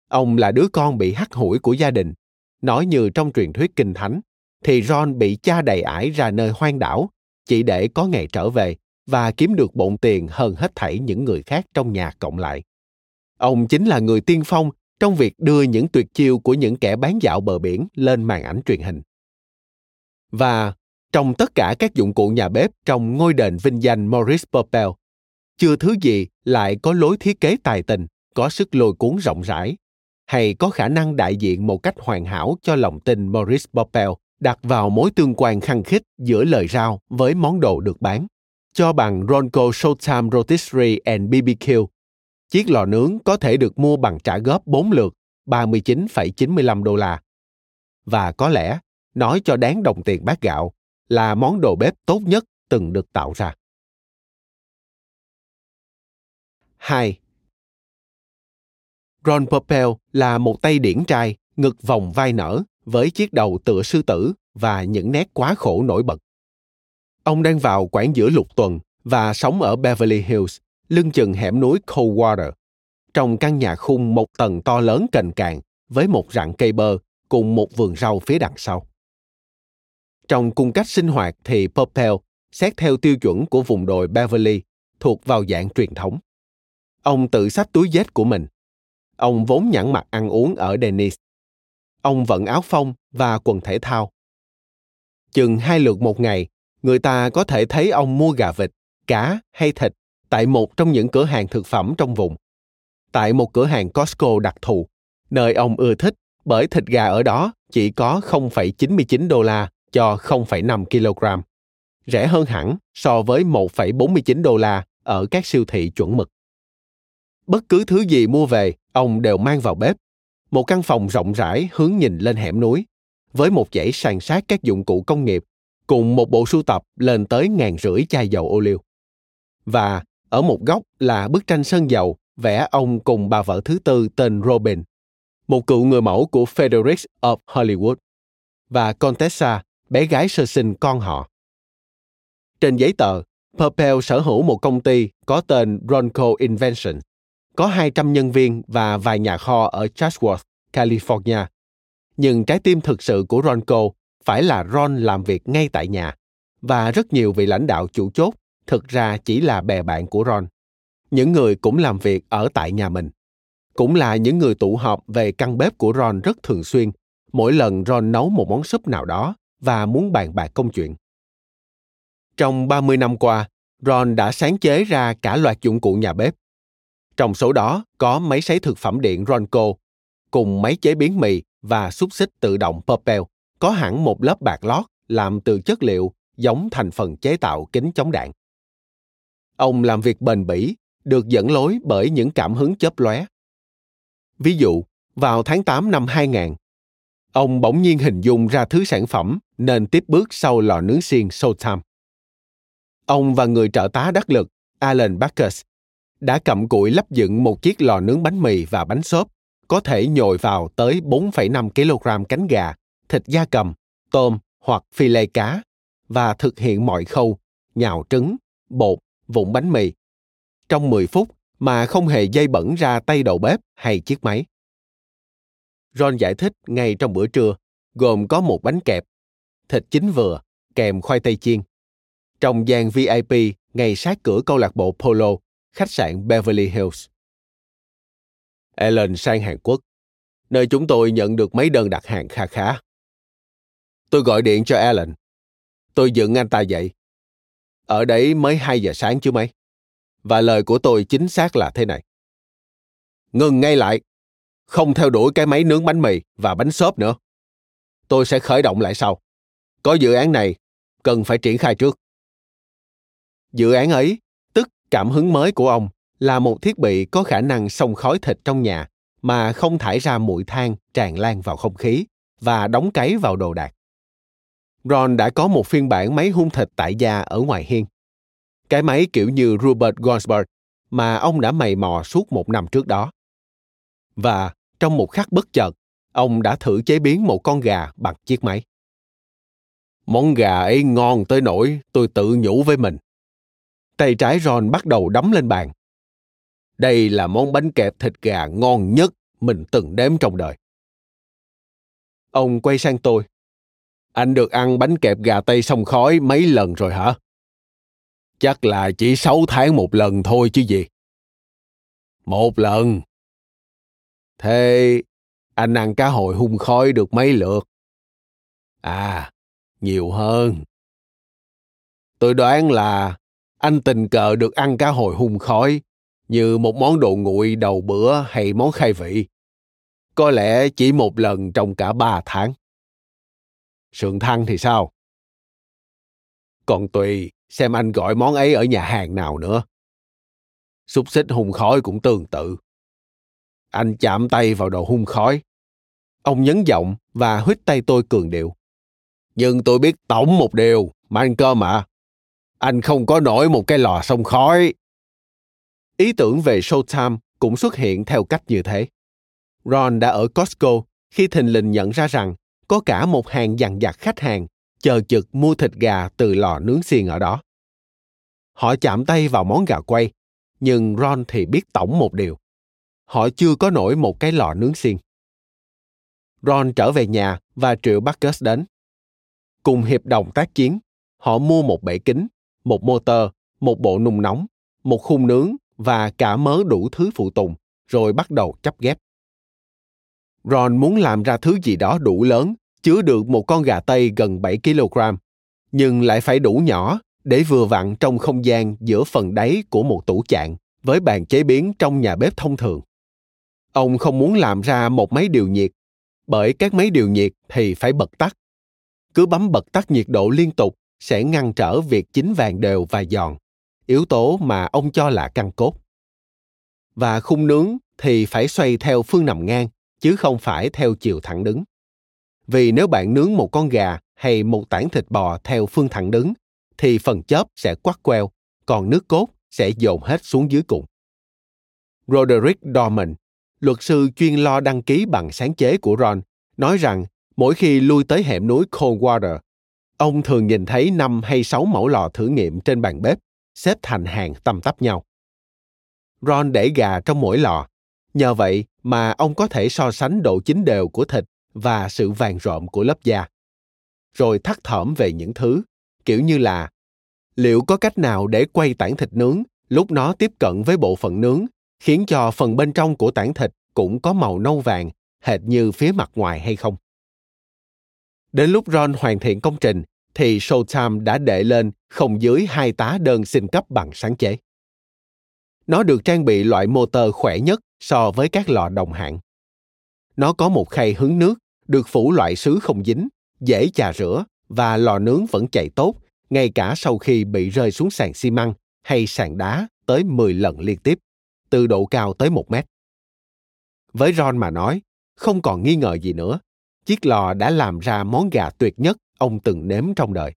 ông là đứa con bị hắt hủi của gia đình nói như trong truyền thuyết kinh thánh thì ron bị cha đầy ải ra nơi hoang đảo chỉ để có ngày trở về và kiếm được bộn tiền hơn hết thảy những người khác trong nhà cộng lại. Ông chính là người tiên phong trong việc đưa những tuyệt chiêu của những kẻ bán dạo bờ biển lên màn ảnh truyền hình. Và trong tất cả các dụng cụ nhà bếp trong ngôi đền vinh danh Maurice Popel, chưa thứ gì lại có lối thiết kế tài tình, có sức lôi cuốn rộng rãi, hay có khả năng đại diện một cách hoàn hảo cho lòng tin Maurice Popel đặt vào mối tương quan khăng khít giữa lời rao với món đồ được bán. Cho bằng Ronco Showtime Rotisserie and BBQ, chiếc lò nướng có thể được mua bằng trả góp 4 lượt 39,95 đô la. Và có lẽ, nói cho đáng đồng tiền bát gạo, là món đồ bếp tốt nhất từng được tạo ra. 2. Ron Popel là một tay điển trai, ngực vòng vai nở, với chiếc đầu tựa sư tử và những nét quá khổ nổi bật. Ông đang vào quãng giữa lục tuần và sống ở Beverly Hills, lưng chừng hẻm núi Coldwater, trong căn nhà khung một tầng to lớn cành càng với một rặng cây bơ cùng một vườn rau phía đằng sau. Trong cung cách sinh hoạt thì Popel, xét theo tiêu chuẩn của vùng đồi Beverly, thuộc vào dạng truyền thống. Ông tự xách túi dết của mình. Ông vốn nhẵn mặt ăn uống ở Dennis ông vận áo phông và quần thể thao. Chừng hai lượt một ngày, người ta có thể thấy ông mua gà vịt, cá hay thịt tại một trong những cửa hàng thực phẩm trong vùng. Tại một cửa hàng Costco đặc thù, nơi ông ưa thích bởi thịt gà ở đó chỉ có 0,99 đô la cho 0,5 kg. Rẻ hơn hẳn so với 1,49 đô la ở các siêu thị chuẩn mực. Bất cứ thứ gì mua về, ông đều mang vào bếp một căn phòng rộng rãi hướng nhìn lên hẻm núi, với một dãy sàn sát các dụng cụ công nghiệp, cùng một bộ sưu tập lên tới ngàn rưỡi chai dầu ô liu. Và ở một góc là bức tranh sơn dầu vẽ ông cùng bà vợ thứ tư tên Robin, một cựu người mẫu của Frederick of Hollywood, và Contessa, bé gái sơ sinh con họ. Trên giấy tờ, Purpell sở hữu một công ty có tên Ronco Invention có 200 nhân viên và vài nhà kho ở Chatsworth, California. Nhưng trái tim thực sự của Ronco phải là Ron làm việc ngay tại nhà, và rất nhiều vị lãnh đạo chủ chốt thực ra chỉ là bè bạn của Ron. Những người cũng làm việc ở tại nhà mình. Cũng là những người tụ họp về căn bếp của Ron rất thường xuyên, mỗi lần Ron nấu một món súp nào đó và muốn bàn bạc công chuyện. Trong 30 năm qua, Ron đã sáng chế ra cả loạt dụng cụ nhà bếp trong số đó có máy sấy thực phẩm điện Ronco, cùng máy chế biến mì và xúc xích tự động Purpell, có hẳn một lớp bạc lót làm từ chất liệu giống thành phần chế tạo kính chống đạn. Ông làm việc bền bỉ, được dẫn lối bởi những cảm hứng chớp lóe. Ví dụ, vào tháng 8 năm 2000, ông bỗng nhiên hình dung ra thứ sản phẩm nên tiếp bước sau lò nướng xiên Showtime. Ông và người trợ tá đắc lực Alan Backus đã cầm cụi lắp dựng một chiếc lò nướng bánh mì và bánh xốp, có thể nhồi vào tới 4,5 kg cánh gà, thịt da cầm, tôm hoặc phi lê cá và thực hiện mọi khâu, nhào trứng, bột, vụn bánh mì. Trong 10 phút mà không hề dây bẩn ra tay đầu bếp hay chiếc máy. Ron giải thích ngay trong bữa trưa, gồm có một bánh kẹp, thịt chín vừa, kèm khoai tây chiên. Trong gian VIP ngay sát cửa câu lạc bộ Polo, khách sạn Beverly Hills. Ellen sang Hàn Quốc, nơi chúng tôi nhận được mấy đơn đặt hàng kha khá. Tôi gọi điện cho Ellen. Tôi dựng anh ta dậy. Ở đấy mới 2 giờ sáng chứ mấy. Và lời của tôi chính xác là thế này. Ngừng ngay lại. Không theo đuổi cái máy nướng bánh mì và bánh xốp nữa. Tôi sẽ khởi động lại sau. Có dự án này, cần phải triển khai trước. Dự án ấy Cảm hứng mới của ông là một thiết bị có khả năng xông khói thịt trong nhà mà không thải ra bụi than tràn lan vào không khí và đóng cấy vào đồ đạc. Ron đã có một phiên bản máy hun thịt tại gia ở ngoài hiên. Cái máy kiểu như Robert Gonsberg mà ông đã mày mò suốt một năm trước đó. Và trong một khắc bất chợt, ông đã thử chế biến một con gà bằng chiếc máy. Món gà ấy ngon tới nỗi tôi tự nhủ với mình. Tay trái Ron bắt đầu đấm lên bàn. Đây là món bánh kẹp thịt gà ngon nhất mình từng đếm trong đời. Ông quay sang tôi. Anh được ăn bánh kẹp gà tây sông khói mấy lần rồi hả? Chắc là chỉ sáu tháng một lần thôi chứ gì. Một lần. Thế anh ăn cá hồi hung khói được mấy lượt? À, nhiều hơn. Tôi đoán là anh tình cờ được ăn cá hồi hun khói như một món đồ nguội đầu bữa hay món khai vị. Có lẽ chỉ một lần trong cả ba tháng. Sườn thăng thì sao? Còn tùy xem anh gọi món ấy ở nhà hàng nào nữa. Xúc xích hun khói cũng tương tự. Anh chạm tay vào đồ hun khói. Ông nhấn giọng và huýt tay tôi cường điệu. Nhưng tôi biết tổng một điều, mà anh cơ mà. Anh không có nổi một cái lò sông khói. Ý tưởng về Showtime cũng xuất hiện theo cách như thế. Ron đã ở Costco khi thình lình nhận ra rằng có cả một hàng dằn dặt khách hàng chờ chực mua thịt gà từ lò nướng xiên ở đó. Họ chạm tay vào món gà quay, nhưng Ron thì biết tổng một điều. Họ chưa có nổi một cái lò nướng xiên. Ron trở về nhà và triệu Bacchus đến. Cùng hiệp đồng tác chiến, họ mua một bể kính, một motor, một bộ nung nóng, một khung nướng và cả mớ đủ thứ phụ tùng, rồi bắt đầu chấp ghép. Ron muốn làm ra thứ gì đó đủ lớn, chứa được một con gà tây gần 7 kg, nhưng lại phải đủ nhỏ để vừa vặn trong không gian giữa phần đáy của một tủ chạn với bàn chế biến trong nhà bếp thông thường. Ông không muốn làm ra một máy điều nhiệt, bởi các máy điều nhiệt thì phải bật tắt. Cứ bấm bật tắt nhiệt độ liên tục sẽ ngăn trở việc chín vàng đều và giòn, yếu tố mà ông cho là căn cốt. Và khung nướng thì phải xoay theo phương nằm ngang, chứ không phải theo chiều thẳng đứng. Vì nếu bạn nướng một con gà hay một tảng thịt bò theo phương thẳng đứng, thì phần chớp sẽ quắt queo, còn nước cốt sẽ dồn hết xuống dưới cùng. Roderick Dorman, luật sư chuyên lo đăng ký bằng sáng chế của Ron, nói rằng mỗi khi lui tới hẻm núi Coldwater, ông thường nhìn thấy năm hay sáu mẫu lò thử nghiệm trên bàn bếp, xếp thành hàng tăm tắp nhau. Ron để gà trong mỗi lò, nhờ vậy mà ông có thể so sánh độ chín đều của thịt và sự vàng rộm của lớp da. Rồi thắt thỏm về những thứ, kiểu như là liệu có cách nào để quay tảng thịt nướng lúc nó tiếp cận với bộ phận nướng khiến cho phần bên trong của tảng thịt cũng có màu nâu vàng hệt như phía mặt ngoài hay không đến lúc ron hoàn thiện công trình thì showtime đã đệ lên không dưới hai tá đơn xin cấp bằng sáng chế nó được trang bị loại motor khỏe nhất so với các lò đồng hạng nó có một khay hứng nước được phủ loại sứ không dính dễ chà rửa và lò nướng vẫn chạy tốt ngay cả sau khi bị rơi xuống sàn xi măng hay sàn đá tới 10 lần liên tiếp, từ độ cao tới một mét. Với Ron mà nói, không còn nghi ngờ gì nữa, chiếc lò đã làm ra món gà tuyệt nhất ông từng nếm trong đời.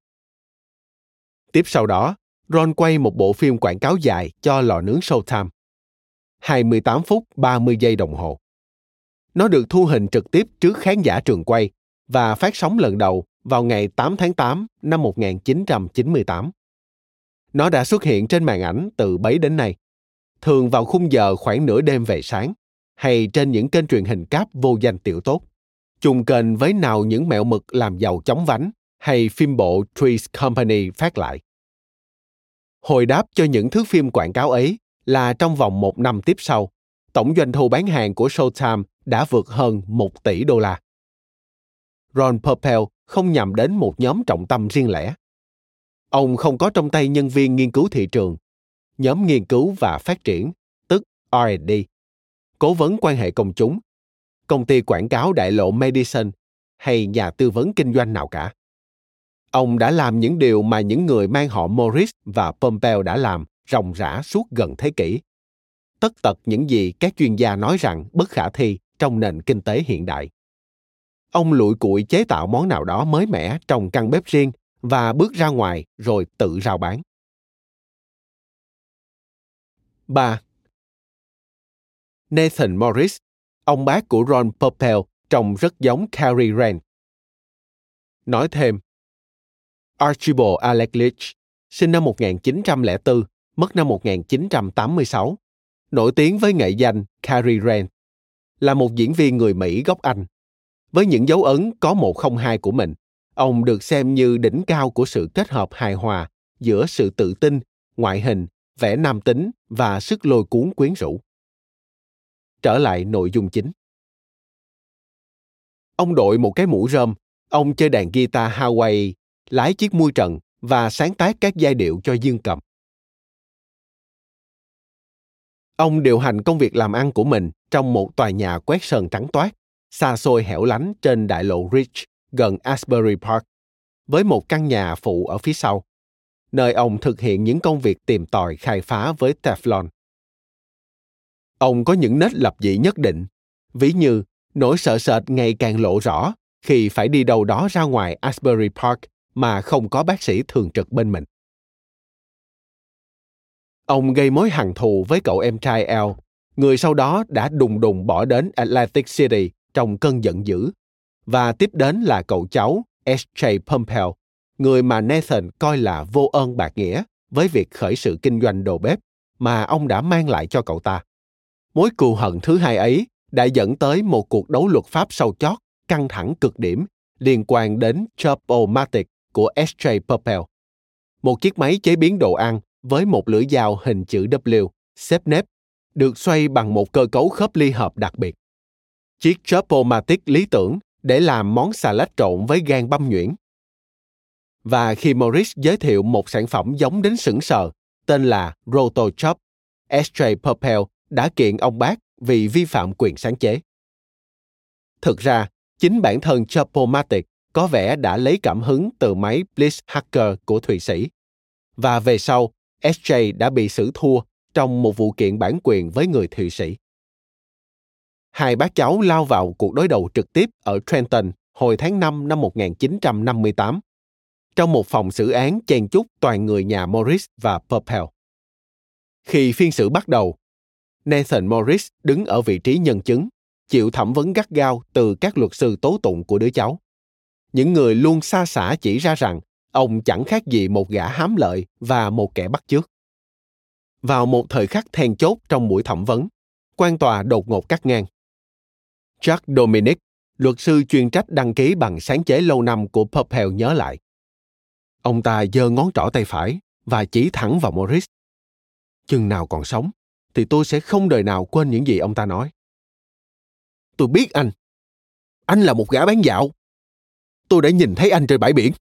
Tiếp sau đó, Ron quay một bộ phim quảng cáo dài cho lò nướng Showtime. 28 phút 30 giây đồng hồ. Nó được thu hình trực tiếp trước khán giả trường quay và phát sóng lần đầu vào ngày 8 tháng 8 năm 1998. Nó đã xuất hiện trên màn ảnh từ bấy đến nay, thường vào khung giờ khoảng nửa đêm về sáng, hay trên những kênh truyền hình cáp vô danh tiểu tốt, chung kênh với nào những mẹo mực làm giàu chóng vánh hay phim bộ Trees Company phát lại. Hồi đáp cho những thước phim quảng cáo ấy là trong vòng một năm tiếp sau, tổng doanh thu bán hàng của Showtime đã vượt hơn 1 tỷ đô la. Ron Perpel không nhằm đến một nhóm trọng tâm riêng lẻ. Ông không có trong tay nhân viên nghiên cứu thị trường, nhóm nghiên cứu và phát triển, tức R&D, cố vấn quan hệ công chúng, công ty quảng cáo đại lộ Madison hay nhà tư vấn kinh doanh nào cả. Ông đã làm những điều mà những người mang họ Morris và Pompeo đã làm ròng rã suốt gần thế kỷ. Tất tật những gì các chuyên gia nói rằng bất khả thi trong nền kinh tế hiện đại. ông lụi cụi chế tạo món nào đó mới mẻ trong căn bếp riêng và bước ra ngoài rồi tự rao bán. 3. Nathan Morris, ông bác của Ron Pompeo, trông rất giống Cary Rand. Nói thêm, Archibald Alec Leach, sinh năm 1904, mất năm 1986, nổi tiếng với nghệ danh Cary Grant, là một diễn viên người Mỹ gốc Anh. Với những dấu ấn có 102 của mình, ông được xem như đỉnh cao của sự kết hợp hài hòa giữa sự tự tin, ngoại hình, vẻ nam tính và sức lôi cuốn quyến rũ. Trở lại nội dung chính. Ông đội một cái mũ rơm, ông chơi đàn guitar Hawaii, lái chiếc mui trần và sáng tác các giai điệu cho dương cầm. Ông điều hành công việc làm ăn của mình trong một tòa nhà quét sơn trắng toát, xa xôi hẻo lánh trên đại lộ Ridge gần Asbury Park, với một căn nhà phụ ở phía sau, nơi ông thực hiện những công việc tìm tòi khai phá với Teflon. Ông có những nết lập dị nhất định, ví như nỗi sợ sệt ngày càng lộ rõ khi phải đi đâu đó ra ngoài Asbury Park mà không có bác sĩ thường trực bên mình. Ông gây mối hằn thù với cậu em trai Al, người sau đó đã đùng đùng bỏ đến Atlantic City trong cơn giận dữ. Và tiếp đến là cậu cháu S.J. Pompeo, người mà Nathan coi là vô ơn bạc nghĩa với việc khởi sự kinh doanh đồ bếp mà ông đã mang lại cho cậu ta. Mối cù hận thứ hai ấy đã dẫn tới một cuộc đấu luật pháp sâu chót, căng thẳng cực điểm liên quan đến Chopomatic của S.J. Pompeo. Một chiếc máy chế biến đồ ăn với một lưỡi dao hình chữ W, xếp nếp, được xoay bằng một cơ cấu khớp ly hợp đặc biệt. Chiếc Chopomatic lý tưởng để làm món xà lách trộn với gan băm nhuyễn. Và khi Morris giới thiệu một sản phẩm giống đến sững sờ, tên là RotoChop, S.J. Pompeo đã kiện ông bác vì vi phạm quyền sáng chế. Thực ra, chính bản thân Chopomatic có vẻ đã lấy cảm hứng từ máy Bliss Hacker của Thụy Sĩ. Và về sau, SJ đã bị xử thua trong một vụ kiện bản quyền với người Thụy Sĩ. Hai bác cháu lao vào cuộc đối đầu trực tiếp ở Trenton hồi tháng 5 năm 1958, trong một phòng xử án chen chúc toàn người nhà Morris và Purpell. Khi phiên xử bắt đầu, Nathan Morris đứng ở vị trí nhân chứng, chịu thẩm vấn gắt gao từ các luật sư tố tụng của đứa cháu. Những người luôn xa xả chỉ ra rằng ông chẳng khác gì một gã hám lợi và một kẻ bắt chước. Vào một thời khắc then chốt trong buổi thẩm vấn, quan tòa đột ngột cắt ngang. Jack Dominic, luật sư chuyên trách đăng ký bằng sáng chế lâu năm của Purpell nhớ lại. Ông ta giơ ngón trỏ tay phải và chỉ thẳng vào Morris. Chừng nào còn sống, thì tôi sẽ không đời nào quên những gì ông ta nói. Tôi biết anh. Anh là một gã bán dạo. Tôi đã nhìn thấy anh trên bãi biển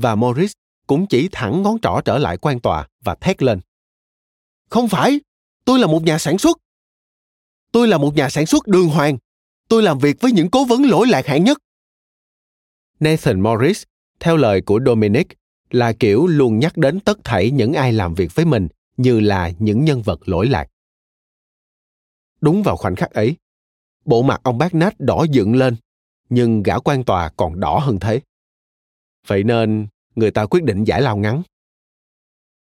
và Morris cũng chỉ thẳng ngón trỏ trở lại quan tòa và thét lên. Không phải, tôi là một nhà sản xuất. Tôi là một nhà sản xuất đường hoàng. Tôi làm việc với những cố vấn lỗi lạc hạng nhất. Nathan Morris, theo lời của Dominic, là kiểu luôn nhắc đến tất thảy những ai làm việc với mình như là những nhân vật lỗi lạc. Đúng vào khoảnh khắc ấy, bộ mặt ông bác nát đỏ dựng lên, nhưng gã quan tòa còn đỏ hơn thế. Vậy nên, người ta quyết định giải lao ngắn.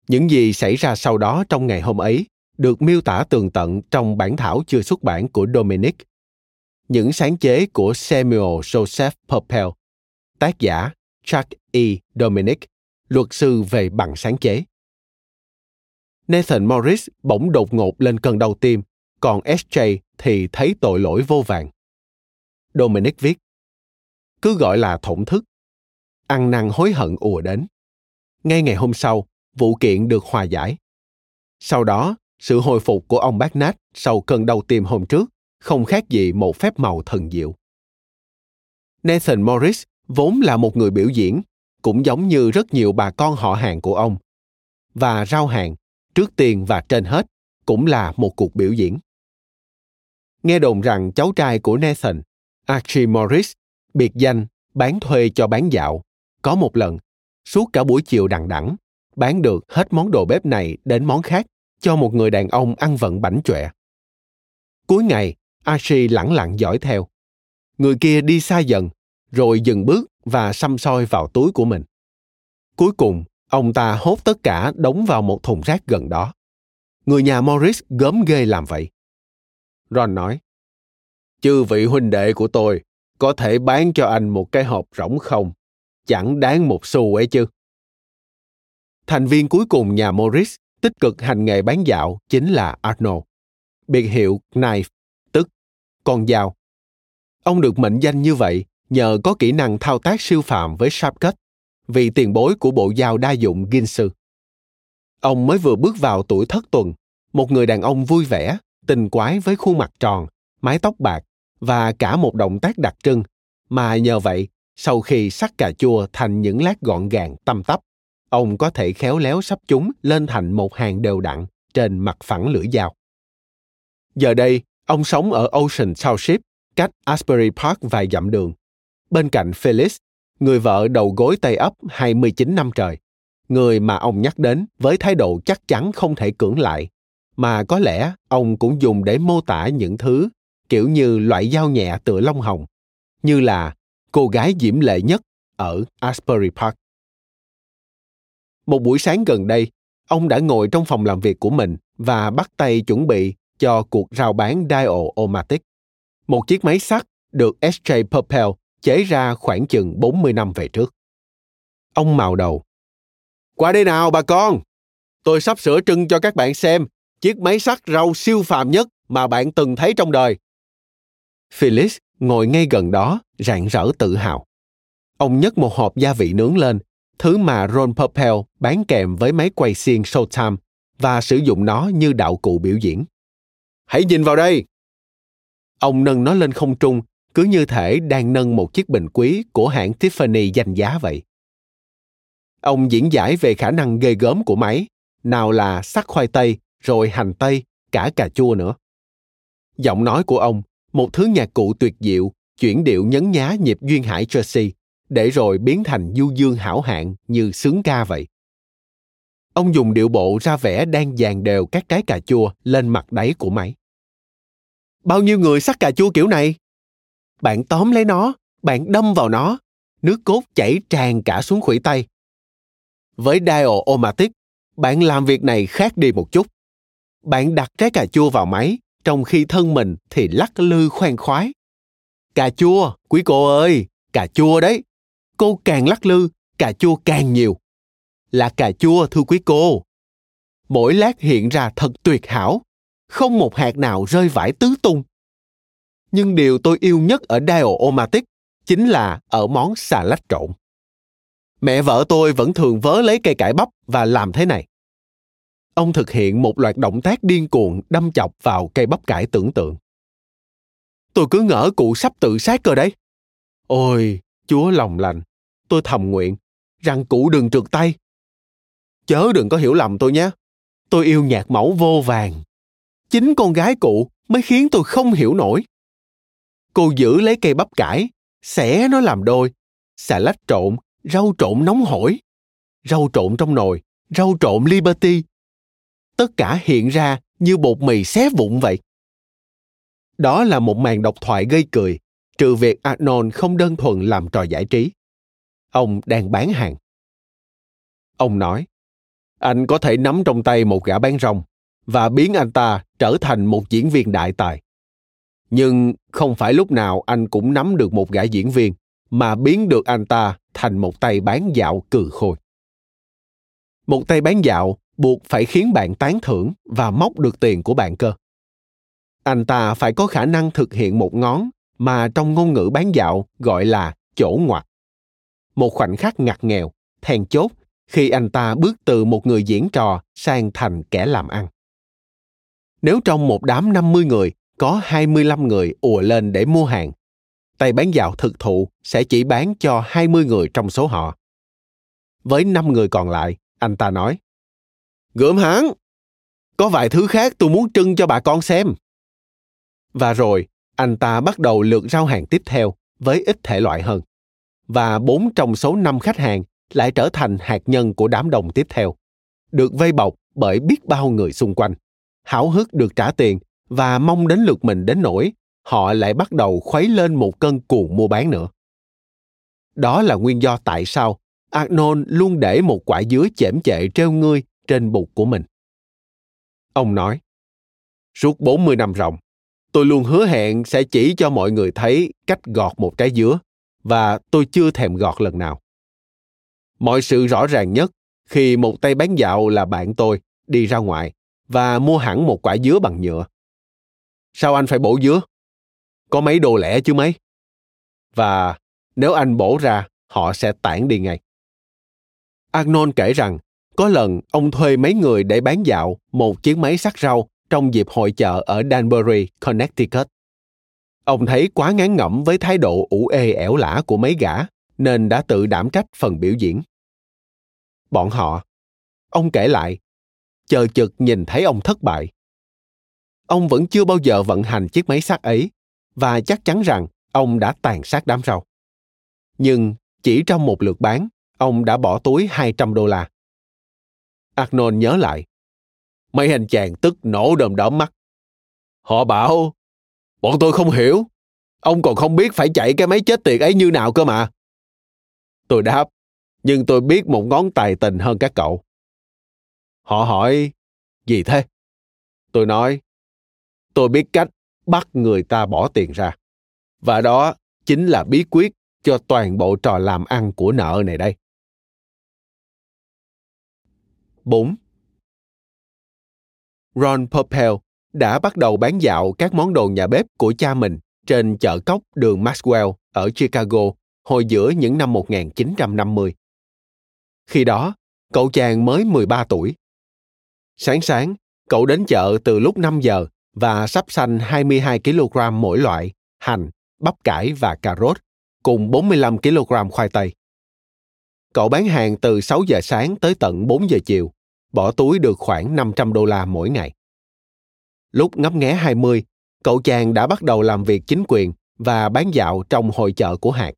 Những gì xảy ra sau đó trong ngày hôm ấy được miêu tả tường tận trong bản thảo chưa xuất bản của Dominic. Những sáng chế của Samuel Joseph Purpell, tác giả Chuck E. Dominic, luật sư về bằng sáng chế. Nathan Morris bỗng đột ngột lên cơn đau tim, còn SJ thì thấy tội lỗi vô vàng. Dominic viết, cứ gọi là thổn thức, ăn năn hối hận ùa đến. Ngay ngày hôm sau, vụ kiện được hòa giải. Sau đó, sự hồi phục của ông bác nát sau cơn đau tim hôm trước không khác gì một phép màu thần diệu. Nathan Morris vốn là một người biểu diễn, cũng giống như rất nhiều bà con họ hàng của ông. Và rau hàng, trước tiên và trên hết, cũng là một cuộc biểu diễn. Nghe đồn rằng cháu trai của Nathan, Archie Morris, biệt danh bán thuê cho bán dạo, có một lần, suốt cả buổi chiều đằng đẵng, bán được hết món đồ bếp này đến món khác cho một người đàn ông ăn vận bảnh chọe. Cuối ngày, Ashi lẳng lặng dõi theo. người kia đi xa dần rồi dừng bước và xăm soi vào túi của mình cuối cùng ông ta hốt tất cả đóng vào một thùng rác gần đó người nhà morris gớm ghê làm vậy ron nói chư vị huynh đệ của tôi có thể bán cho anh một cái hộp rỗng không? Chẳng đáng một xu ấy chứ. Thành viên cuối cùng nhà morris tích cực hành nghề bán dạo chính là arnold. Biệt hiệu knife tức con dao. Ông được mệnh danh như vậy nhờ có kỹ năng thao tác siêu phàm với sharp cut vì tiền bối của bộ dao đa dụng Ginsu. Ông mới vừa bước vào tuổi thất tuần, một người đàn ông vui vẻ, tình quái với khuôn mặt tròn, mái tóc bạc và cả một động tác đặc trưng, mà nhờ vậy, sau khi sắc cà chua thành những lát gọn gàng tăm tắp, ông có thể khéo léo sắp chúng lên thành một hàng đều đặn trên mặt phẳng lưỡi dao. Giờ đây, ông sống ở Ocean Township, cách Asbury Park vài dặm đường. Bên cạnh Phyllis, người vợ đầu gối tay ấp 29 năm trời, người mà ông nhắc đến với thái độ chắc chắn không thể cưỡng lại, mà có lẽ ông cũng dùng để mô tả những thứ kiểu như loại dao nhẹ tựa lông hồng, như là cô gái diễm lệ nhất ở Asbury Park. Một buổi sáng gần đây, ông đã ngồi trong phòng làm việc của mình và bắt tay chuẩn bị cho cuộc rao bán Dial-O-Matic, một chiếc máy sắt được SJ Purple chế ra khoảng chừng 40 năm về trước. Ông màu đầu. Qua đây nào bà con! Tôi sắp sửa trưng cho các bạn xem chiếc máy sắt rau siêu phàm nhất mà bạn từng thấy trong đời. Phyllis ngồi ngay gần đó, rạng rỡ tự hào. Ông nhấc một hộp gia vị nướng lên, thứ mà Ron Purpell bán kèm với máy quay xiên Showtime và sử dụng nó như đạo cụ biểu diễn. Hãy nhìn vào đây! Ông nâng nó lên không trung cứ như thể đang nâng một chiếc bình quý của hãng Tiffany danh giá vậy. Ông diễn giải về khả năng ghê gớm của máy, nào là sắc khoai tây, rồi hành tây, cả cà chua nữa. Giọng nói của ông, một thứ nhạc cụ tuyệt diệu, chuyển điệu nhấn nhá nhịp duyên hải Jersey, để rồi biến thành du dương hảo hạng như sướng ca vậy. Ông dùng điệu bộ ra vẻ đang dàn đều các trái cà chua lên mặt đáy của máy. Bao nhiêu người sắc cà chua kiểu này? bạn tóm lấy nó bạn đâm vào nó nước cốt chảy tràn cả xuống khuỷu tay với dial omatic bạn làm việc này khác đi một chút bạn đặt trái cà chua vào máy trong khi thân mình thì lắc lư khoan khoái. Cà chua, quý cô ơi, cà chua đấy. Cô càng lắc lư, cà chua càng nhiều. Là cà chua, thưa quý cô. Mỗi lát hiện ra thật tuyệt hảo. Không một hạt nào rơi vãi tứ tung. Nhưng điều tôi yêu nhất ở Dial Omatic chính là ở món xà lách trộn. Mẹ vợ tôi vẫn thường vớ lấy cây cải bắp và làm thế này. Ông thực hiện một loạt động tác điên cuồng đâm chọc vào cây bắp cải tưởng tượng. Tôi cứ ngỡ cụ sắp tự sát cơ đấy. Ôi, Chúa lòng lành, tôi thầm nguyện rằng cụ đừng trượt tay. Chớ đừng có hiểu lầm tôi nhé. Tôi yêu nhạc mẫu vô vàng. Chính con gái cụ mới khiến tôi không hiểu nổi cô giữ lấy cây bắp cải xẻ nó làm đôi xà lách trộn rau trộn nóng hổi rau trộn trong nồi rau trộn liberty tất cả hiện ra như bột mì xé vụn vậy. Đó là một màn độc thoại gây cười, trừ việc arnold không đơn thuần làm trò giải trí. Ông đang bán hàng. Ông nói, anh có thể nắm trong tay một gã bán rong và biến anh ta trở thành một diễn viên đại tài. Nhưng không phải lúc nào anh cũng nắm được một gã diễn viên mà biến được anh ta thành một tay bán dạo cừ khôi. Một tay bán dạo buộc phải khiến bạn tán thưởng và móc được tiền của bạn cơ anh ta phải có khả năng thực hiện một ngón mà trong ngôn ngữ bán dạo gọi là chỗ ngoặt một khoảnh khắc ngặt nghèo then chốt khi anh ta bước từ một người diễn trò sang thành kẻ làm ăn. Nếu trong một đám 50 người có 25 người ùa lên để mua hàng. Tay bán dạo thực thụ sẽ chỉ bán cho 20 người trong số họ. Với 5 người còn lại, anh ta nói, gớm hắn! Có vài thứ khác tôi muốn trưng cho bà con xem. Và rồi, anh ta bắt đầu lượt rau hàng tiếp theo với ít thể loại hơn. Và bốn trong số năm khách hàng lại trở thành hạt nhân của đám đồng tiếp theo, được vây bọc bởi biết bao người xung quanh, háo hức được trả tiền và mong đến lượt mình đến nỗi họ lại bắt đầu khuấy lên một cơn cuồng mua bán nữa. Đó là nguyên do tại sao Arnold luôn để một quả dứa chễm chệ treo ngươi trên bụng của mình. Ông nói, suốt 40 năm ròng, tôi luôn hứa hẹn sẽ chỉ cho mọi người thấy cách gọt một trái dứa và tôi chưa thèm gọt lần nào. Mọi sự rõ ràng nhất khi một tay bán dạo là bạn tôi đi ra ngoài và mua hẳn một quả dứa bằng nhựa. Sao anh phải bổ dứa? Có mấy đồ lẻ chứ mấy? Và nếu anh bổ ra, họ sẽ tản đi ngay. Arnold kể rằng có lần ông thuê mấy người để bán dạo một chiếc máy sắc rau trong dịp hội chợ ở Danbury, Connecticut. Ông thấy quá ngán ngẩm với thái độ ủ ê ẻo lả của mấy gã, nên đã tự đảm trách phần biểu diễn. Bọn họ, ông kể lại, chờ chực nhìn thấy ông thất bại. Ông vẫn chưa bao giờ vận hành chiếc máy sắt ấy và chắc chắn rằng ông đã tàn sát đám rau. Nhưng chỉ trong một lượt bán, ông đã bỏ túi 200 đô la. Arnold nhớ lại. Mấy anh chàng tức nổ đờm đỏ mắt. Họ bảo, bọn tôi không hiểu. Ông còn không biết phải chạy cái máy chết tiệt ấy như nào cơ mà. Tôi đáp, nhưng tôi biết một ngón tài tình hơn các cậu. Họ hỏi, gì thế? Tôi nói, tôi biết cách bắt người ta bỏ tiền ra. Và đó chính là bí quyết cho toàn bộ trò làm ăn của nợ này đây. 4. Ron Popeil đã bắt đầu bán dạo các món đồ nhà bếp của cha mình trên chợ cốc đường Maxwell ở Chicago hồi giữa những năm 1950. Khi đó, cậu chàng mới 13 tuổi. Sáng sáng, cậu đến chợ từ lúc 5 giờ và sắp xanh 22 kg mỗi loại, hành, bắp cải và cà rốt, cùng 45 kg khoai tây. Cậu bán hàng từ 6 giờ sáng tới tận 4 giờ chiều, bỏ túi được khoảng 500 đô la mỗi ngày. Lúc ngấp nghé 20, cậu chàng đã bắt đầu làm việc chính quyền và bán dạo trong hội chợ của hạt.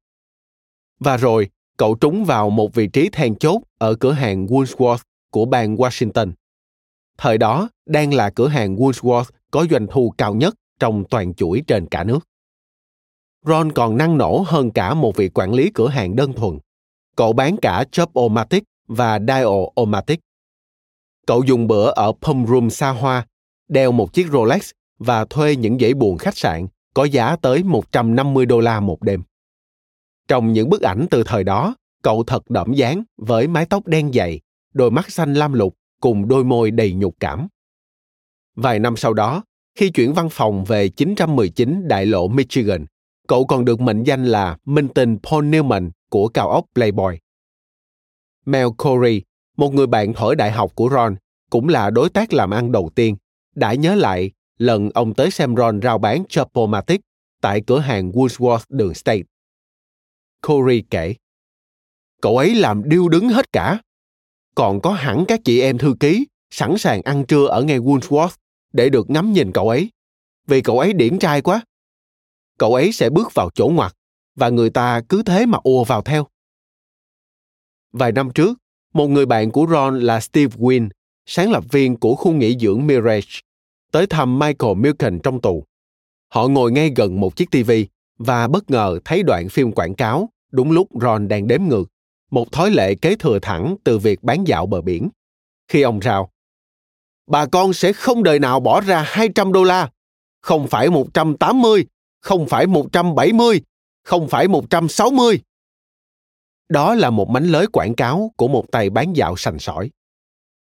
Và rồi, cậu trúng vào một vị trí then chốt ở cửa hàng Woolworth của bang Washington. Thời đó, đang là cửa hàng Woolworth có doanh thu cao nhất trong toàn chuỗi trên cả nước. Ron còn năng nổ hơn cả một vị quản lý cửa hàng đơn thuần. Cậu bán cả Job-O-Matic và Dial-O-Matic. Cậu dùng bữa ở Pump Room xa hoa, đeo một chiếc Rolex và thuê những dãy buồn khách sạn có giá tới 150 đô la một đêm. Trong những bức ảnh từ thời đó, cậu thật đậm dáng với mái tóc đen dày, đôi mắt xanh lam lục cùng đôi môi đầy nhục cảm. Vài năm sau đó, khi chuyển văn phòng về 919 đại lộ Michigan, cậu còn được mệnh danh là Minton Paul Newman của cao ốc Playboy. Mel Corey, một người bạn thổi đại học của Ron, cũng là đối tác làm ăn đầu tiên, đã nhớ lại lần ông tới xem Ron rao bán Chopomatic tại cửa hàng Woolworth đường State. Corey kể, cậu ấy làm điêu đứng hết cả. Còn có hẳn các chị em thư ký sẵn sàng ăn trưa ở ngay Woolworth để được ngắm nhìn cậu ấy. Vì cậu ấy điển trai quá. Cậu ấy sẽ bước vào chỗ ngoặt và người ta cứ thế mà ùa vào theo. Vài năm trước, một người bạn của Ron là Steve Wynn, sáng lập viên của khu nghỉ dưỡng Mirage, tới thăm Michael Milken trong tù. Họ ngồi ngay gần một chiếc TV và bất ngờ thấy đoạn phim quảng cáo đúng lúc Ron đang đếm ngược, một thói lệ kế thừa thẳng từ việc bán dạo bờ biển. Khi ông rao, bà con sẽ không đời nào bỏ ra 200 đô la, không phải 180, không phải 170, không phải 160. Đó là một mánh lới quảng cáo của một tay bán dạo sành sỏi.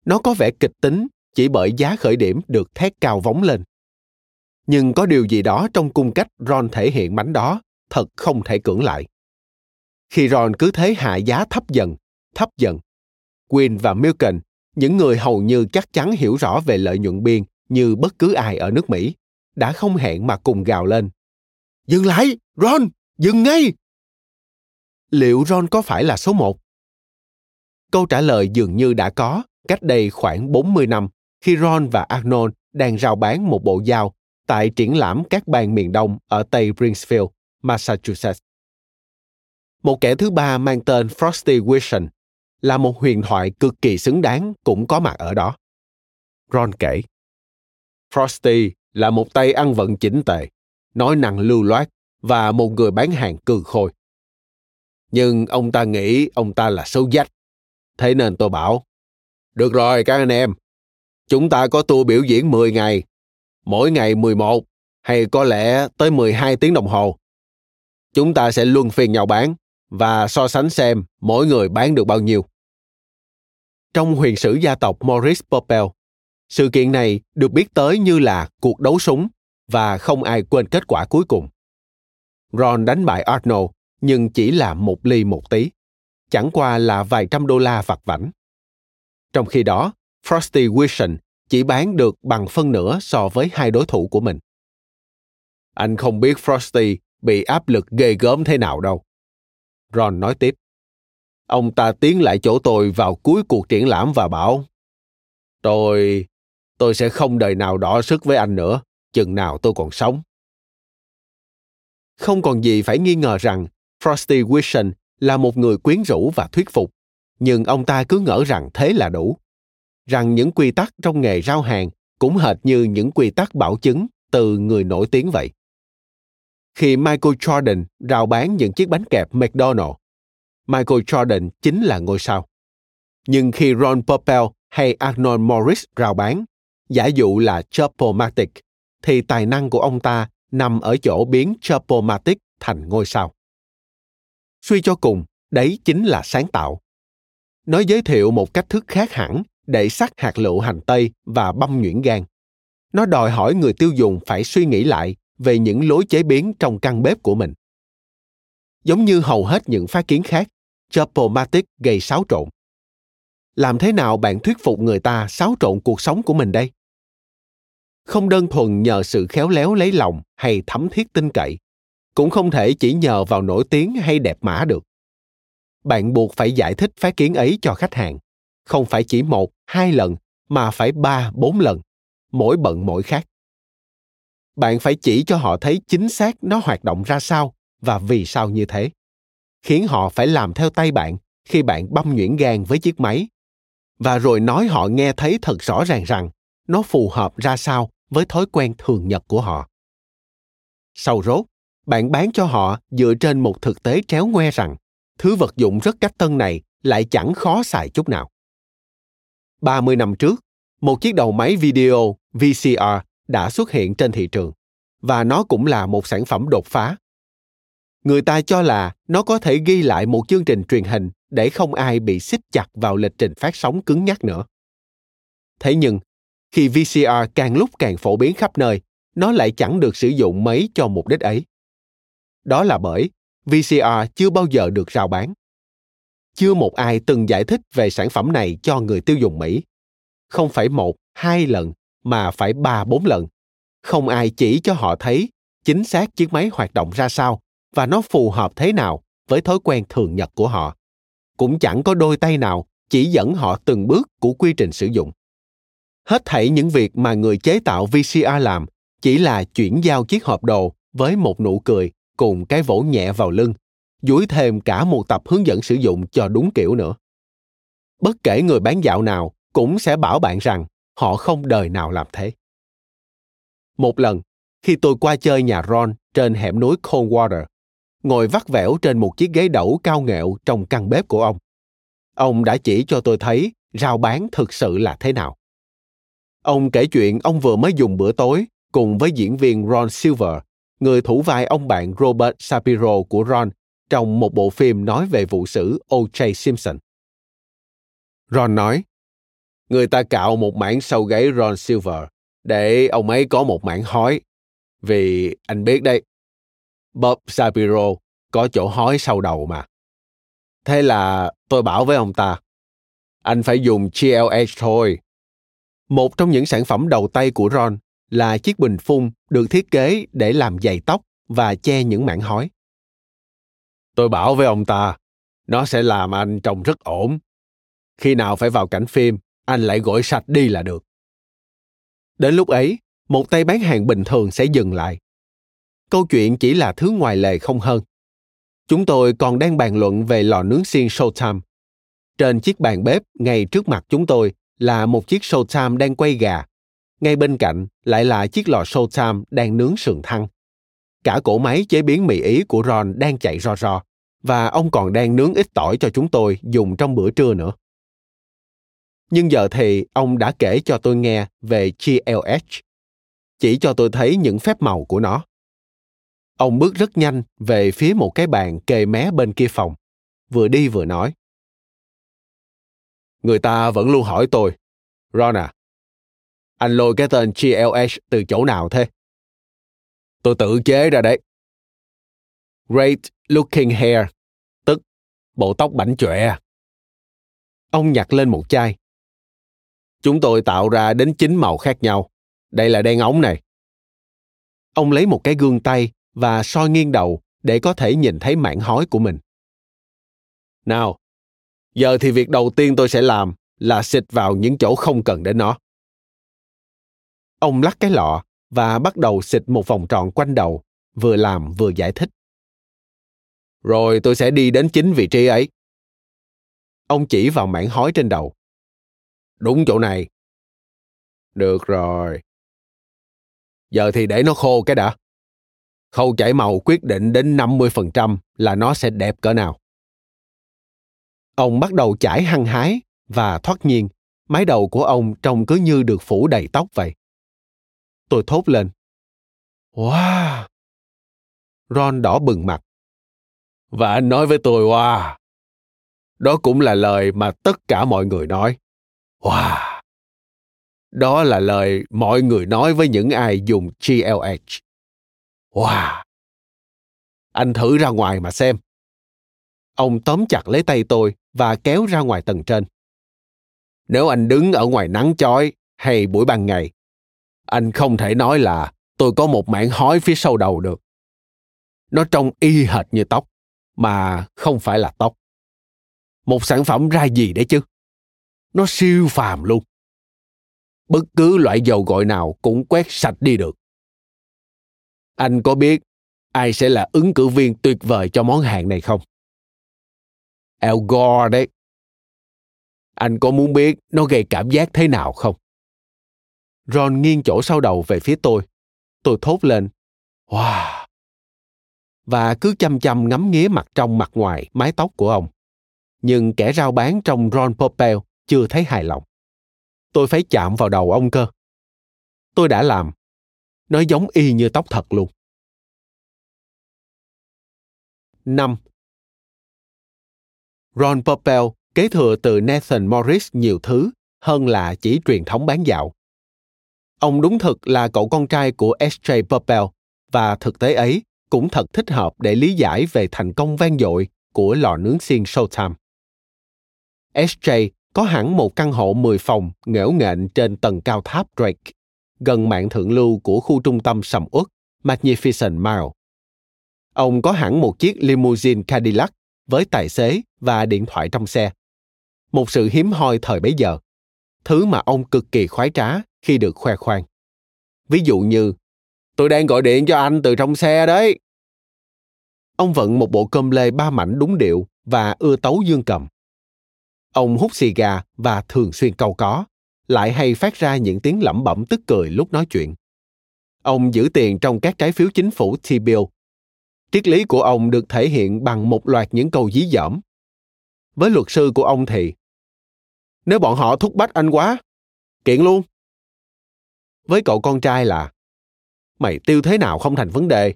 Nó có vẻ kịch tính chỉ bởi giá khởi điểm được thét cao vóng lên. Nhưng có điều gì đó trong cung cách Ron thể hiện mánh đó thật không thể cưỡng lại. Khi Ron cứ thế hạ giá thấp dần, thấp dần, Quinn và Milken, những người hầu như chắc chắn hiểu rõ về lợi nhuận biên như bất cứ ai ở nước Mỹ, đã không hẹn mà cùng gào lên. Dừng lại, Ron, dừng ngay! Liệu Ron có phải là số một? Câu trả lời dường như đã có cách đây khoảng 40 năm khi Ron và Arnold đang rao bán một bộ dao tại triển lãm các bang miền Đông ở Tây Brinsfield, Massachusetts. Một kẻ thứ ba mang tên Frosty Wilson là một huyền thoại cực kỳ xứng đáng cũng có mặt ở đó. Ron kể, Frosty là một tay ăn vận chỉnh tề, nói năng lưu loát và một người bán hàng cừ khôi. Nhưng ông ta nghĩ ông ta là xấu dách. Thế nên tôi bảo, được rồi các anh em, chúng ta có tour biểu diễn 10 ngày, mỗi ngày 11 hay có lẽ tới 12 tiếng đồng hồ. Chúng ta sẽ luân phiên nhau bán và so sánh xem mỗi người bán được bao nhiêu. Trong huyền sử gia tộc Maurice Popel, sự kiện này được biết tới như là cuộc đấu súng và không ai quên kết quả cuối cùng. Ron đánh bại Arnold nhưng chỉ là một ly một tí, chẳng qua là vài trăm đô la vặt vảnh. Trong khi đó, Frosty Wilson chỉ bán được bằng phân nửa so với hai đối thủ của mình. Anh không biết Frosty bị áp lực ghê gớm thế nào đâu. Ron nói tiếp. Ông ta tiến lại chỗ tôi vào cuối cuộc triển lãm và bảo Tôi... tôi sẽ không đời nào đỏ sức với anh nữa, chừng nào tôi còn sống. Không còn gì phải nghi ngờ rằng Frosty Wilson là một người quyến rũ và thuyết phục, nhưng ông ta cứ ngỡ rằng thế là đủ. Rằng những quy tắc trong nghề giao hàng cũng hệt như những quy tắc bảo chứng từ người nổi tiếng vậy. Khi Michael Jordan rao bán những chiếc bánh kẹp McDonald, Michael Jordan chính là ngôi sao. Nhưng khi Ron Popeil hay Arnold Morris rao bán, giả dụ là Chopomatic, thì tài năng của ông ta nằm ở chỗ biến Chapomatic thành ngôi sao. Suy cho cùng, đấy chính là sáng tạo. Nó giới thiệu một cách thức khác hẳn để sắc hạt lựu hành tây và băm nhuyễn gan. Nó đòi hỏi người tiêu dùng phải suy nghĩ lại về những lối chế biến trong căn bếp của mình. Giống như hầu hết những phát kiến khác, Chapomatic gây xáo trộn. Làm thế nào bạn thuyết phục người ta xáo trộn cuộc sống của mình đây? Không đơn thuần nhờ sự khéo léo lấy lòng hay thấm thiết tin cậy, cũng không thể chỉ nhờ vào nổi tiếng hay đẹp mã được. Bạn buộc phải giải thích phái kiến ấy cho khách hàng, không phải chỉ một, hai lần, mà phải ba, bốn lần, mỗi bận mỗi khác bạn phải chỉ cho họ thấy chính xác nó hoạt động ra sao và vì sao như thế khiến họ phải làm theo tay bạn khi bạn băm nhuyễn gan với chiếc máy và rồi nói họ nghe thấy thật rõ ràng rằng nó phù hợp ra sao với thói quen thường nhật của họ. Sau rốt bạn bán cho họ dựa trên một thực tế tréo ngoe rằng thứ vật dụng rất cách tân này lại chẳng khó xài chút nào. 30 năm trước, một chiếc đầu máy video VCR đã xuất hiện trên thị trường và nó cũng là một sản phẩm đột phá. Người ta cho là nó có thể ghi lại một chương trình truyền hình để không ai bị xích chặt vào lịch trình phát sóng cứng nhắc nữa. Thế nhưng khi vcr càng lúc càng phổ biến khắp nơi, nó lại chẳng được sử dụng mấy cho mục đích ấy đó là bởi vcr chưa bao giờ được rao bán chưa một ai từng giải thích về sản phẩm này cho người tiêu dùng mỹ không phải một, hai lần, mà phải ba, bốn lần. Không ai chỉ cho họ thấy chính xác chiếc máy hoạt động ra sao và nó phù hợp thế nào với thói quen thường nhật của họ. Cũng chẳng có đôi tay nào chỉ dẫn họ từng bước của quy trình sử dụng. Hết thảy những việc mà người chế tạo VCR làm chỉ là chuyển giao chiếc hộp đồ với một nụ cười cùng cái vỗ nhẹ vào lưng, duỗi thêm cả một tập hướng dẫn sử dụng cho đúng kiểu nữa. Bất kể người bán dạo nào cũng sẽ bảo bạn rằng họ không đời nào làm thế. Một lần, khi tôi qua chơi nhà Ron trên hẻm núi Coldwater, ngồi vắt vẻo trên một chiếc ghế đẩu cao nghẹo trong căn bếp của ông. Ông đã chỉ cho tôi thấy rau bán thực sự là thế nào. Ông kể chuyện ông vừa mới dùng bữa tối cùng với diễn viên Ron Silver, người thủ vai ông bạn Robert Shapiro của Ron trong một bộ phim nói về vụ xử O.J. Simpson. Ron nói, người ta cạo một mảng sau gáy Ron Silver để ông ấy có một mảng hói. Vì anh biết đấy, Bob Shapiro có chỗ hói sau đầu mà. Thế là tôi bảo với ông ta, anh phải dùng GLH thôi. Một trong những sản phẩm đầu tay của Ron là chiếc bình phun được thiết kế để làm dày tóc và che những mảng hói. Tôi bảo với ông ta, nó sẽ làm anh trông rất ổn. Khi nào phải vào cảnh phim, anh lại gội sạch đi là được. Đến lúc ấy, một tay bán hàng bình thường sẽ dừng lại. Câu chuyện chỉ là thứ ngoài lề không hơn. Chúng tôi còn đang bàn luận về lò nướng xiên Showtime. Trên chiếc bàn bếp ngay trước mặt chúng tôi là một chiếc Showtime đang quay gà. Ngay bên cạnh lại là chiếc lò Showtime đang nướng sườn thăng. cả cỗ máy chế biến mì Ý của Ron đang chạy ro ro và ông còn đang nướng ít tỏi cho chúng tôi dùng trong bữa trưa nữa. Nhưng giờ thì ông đã kể cho tôi nghe về GLH, chỉ cho tôi thấy những phép màu của nó. Ông bước rất nhanh về phía một cái bàn kề mé bên kia phòng, vừa đi vừa nói. Người ta vẫn luôn hỏi tôi, Ron à, anh lôi cái tên GLH từ chỗ nào thế? Tôi tự chế ra đấy. Great looking hair, tức bộ tóc bảnh chọe. Ông nhặt lên một chai. Chúng tôi tạo ra đến chín màu khác nhau. Đây là đen ống này. Ông lấy một cái gương tay và soi nghiêng đầu để có thể nhìn thấy mảng hói của mình. Nào, giờ thì việc đầu tiên tôi sẽ làm là xịt vào những chỗ không cần đến nó. Ông lắc cái lọ và bắt đầu xịt một vòng tròn quanh đầu, vừa làm vừa giải thích. Rồi tôi sẽ đi đến chính vị trí ấy. Ông chỉ vào mảng hói trên đầu. Đúng chỗ này. Được rồi. Giờ thì để nó khô cái đã. Khâu chảy màu quyết định đến 50% là nó sẽ đẹp cỡ nào. Ông bắt đầu chải hăng hái và thoát nhiên, mái đầu của ông trông cứ như được phủ đầy tóc vậy. Tôi thốt lên. Wow! Ron đỏ bừng mặt. Và anh nói với tôi wow. Đó cũng là lời mà tất cả mọi người nói. Wow! Đó là lời mọi người nói với những ai dùng GLH. Wow! Anh thử ra ngoài mà xem. Ông tóm chặt lấy tay tôi và kéo ra ngoài tầng trên. Nếu anh đứng ở ngoài nắng chói hay buổi ban ngày, anh không thể nói là tôi có một mảng hói phía sau đầu được. Nó trông y hệt như tóc, mà không phải là tóc. Một sản phẩm ra gì đấy chứ? Nó siêu phàm luôn. Bất cứ loại dầu gội nào cũng quét sạch đi được. Anh có biết ai sẽ là ứng cử viên tuyệt vời cho món hàng này không? Al Gore đấy. Anh có muốn biết nó gây cảm giác thế nào không? Ron nghiêng chỗ sau đầu về phía tôi. Tôi thốt lên. Wow! Và cứ chăm chăm ngắm nghía mặt trong mặt ngoài mái tóc của ông. Nhưng kẻ rao bán trong Ron Popel chưa thấy hài lòng. Tôi phải chạm vào đầu ông cơ. Tôi đã làm. Nó giống y như tóc thật luôn. 5. Ron Popel kế thừa từ Nathan Morris nhiều thứ hơn là chỉ truyền thống bán dạo. Ông đúng thực là cậu con trai của S.J. Popel và thực tế ấy cũng thật thích hợp để lý giải về thành công vang dội của lò nướng xiên Showtime. S.J. có hẳn một căn hộ 10 phòng nghễu nghện trên tầng cao tháp Drake, gần mạng thượng lưu của khu trung tâm sầm uất Magnificent Mile. Ông có hẳn một chiếc limousine Cadillac với tài xế và điện thoại trong xe. Một sự hiếm hoi thời bấy giờ. Thứ mà ông cực kỳ khoái trá khi được khoe khoang. Ví dụ như, tôi đang gọi điện cho anh từ trong xe đấy. Ông vận một bộ cơm lê ba mảnh đúng điệu và ưa tấu dương cầm. Ông hút xì gà và thường xuyên câu có, lại hay phát ra những tiếng lẩm bẩm tức cười lúc nói chuyện. Ông giữ tiền trong các trái phiếu chính phủ T-bill. Triết lý của ông được thể hiện bằng một loạt những câu dí dỏm. Với luật sư của ông thì nếu bọn họ thúc bách anh quá, kiện luôn. Với cậu con trai là mày tiêu thế nào không thành vấn đề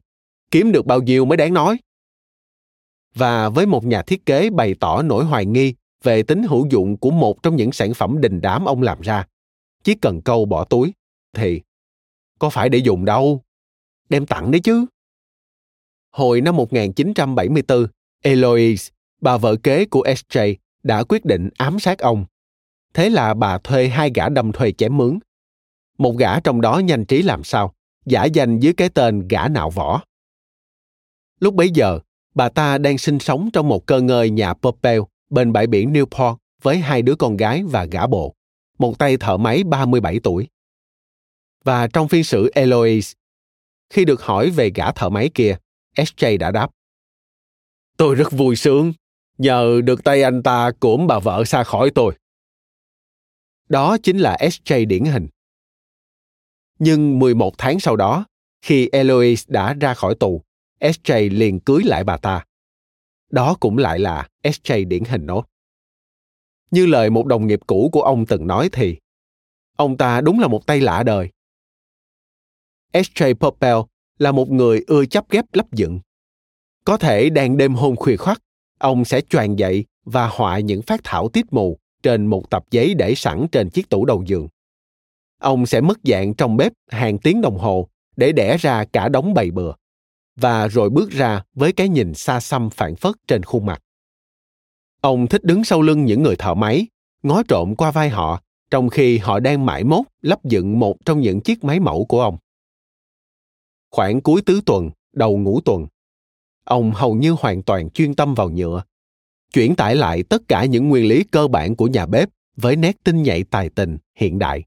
kiếm được bao nhiêu mới đáng nói. Và với một nhà thiết kế bày tỏ nỗi hoài nghi về tính hữu dụng của một trong những sản phẩm đình đám ông làm ra chỉ cần câu bỏ túi thì có phải để dùng đâu? Đem tặng đấy chứ hồi năm 1974 Eloise bà vợ kế của SJ đã quyết định ám sát ông thế là bà thuê hai gã đâm thuê chém mướn một gã trong đó nhanh trí làm sao, giả danh dưới cái tên gã nạo võ. Lúc bấy giờ, bà ta đang sinh sống trong một cơ ngơi nhà Popel bên bãi biển Newport với hai đứa con gái và gã bộ, một tay thợ máy 37 tuổi. Và trong phiên xử Eloise, khi được hỏi về gã thợ máy kia, SJ đã đáp. Tôi rất vui sướng, nhờ được tay anh ta cưỡng bà vợ xa khỏi tôi. Đó chính là SJ điển hình. Nhưng 11 tháng sau đó, Khi Eloise đã ra khỏi tù, SJ liền cưới lại bà ta. Đó cũng lại là SJ điển hình nốt. Như lời một đồng nghiệp cũ của ông từng nói thì, ông ta đúng là một tay lạ đời. SJ Popel là một người ưa chấp ghép lắp dựng. Có thể đang đêm hôm khuya khoắt, ông sẽ choàng dậy và họa những phát thảo tiết mù trên một tập giấy để sẵn trên chiếc tủ đầu giường. Ông sẽ mất dạng trong bếp hàng tiếng đồng hồ để đẻ ra cả đống bầy bừa và rồi bước ra với cái nhìn xa xăm phản phất trên khuôn mặt. Ông thích đứng sau lưng những người thợ máy, ngó trộm qua vai họ trong khi họ đang mãi mốt lắp dựng một trong những chiếc máy mẫu của ông. Khoảng cuối tứ tuần, đầu ngũ tuần, ông hầu như hoàn toàn chuyên tâm vào nhựa, chuyển tải lại tất cả những nguyên lý cơ bản của nhà bếp với nét tinh nhạy tài tình hiện đại.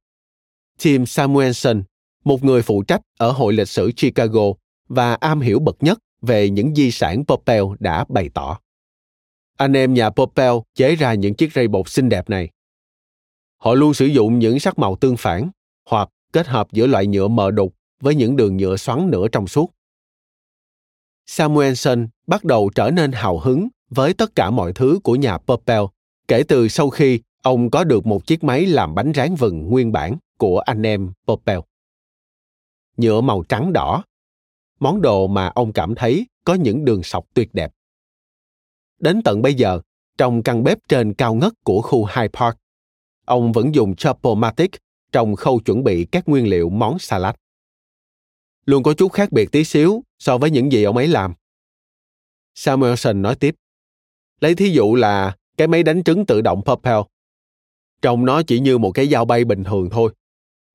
Tim Samuelson, một người phụ trách ở Hội lịch sử Chicago và am hiểu bậc nhất về những di sản Popel đã bày tỏ. Anh em nhà Popel chế ra những chiếc rây bột xinh đẹp này. Họ luôn sử dụng những sắc màu tương phản hoặc kết hợp giữa loại nhựa mờ đục với những đường nhựa xoắn nửa trong suốt. Samuelson bắt đầu trở nên hào hứng với tất cả mọi thứ của nhà Popel kể từ sau khi ông có được một chiếc máy làm bánh rán vừng nguyên bản của anh em Popel. Nhựa màu trắng đỏ, món đồ mà ông cảm thấy có những đường sọc tuyệt đẹp. Đến tận bây giờ, trong căn bếp trên cao ngất của khu Hyde Park, ông vẫn dùng Chopomatic trong khâu chuẩn bị các nguyên liệu món salad. Luôn có chút khác biệt tí xíu so với những gì ông ấy làm. Samuelson nói tiếp. Lấy thí dụ là cái máy đánh trứng tự động Propel. Trông nó chỉ như một cái dao bay bình thường thôi.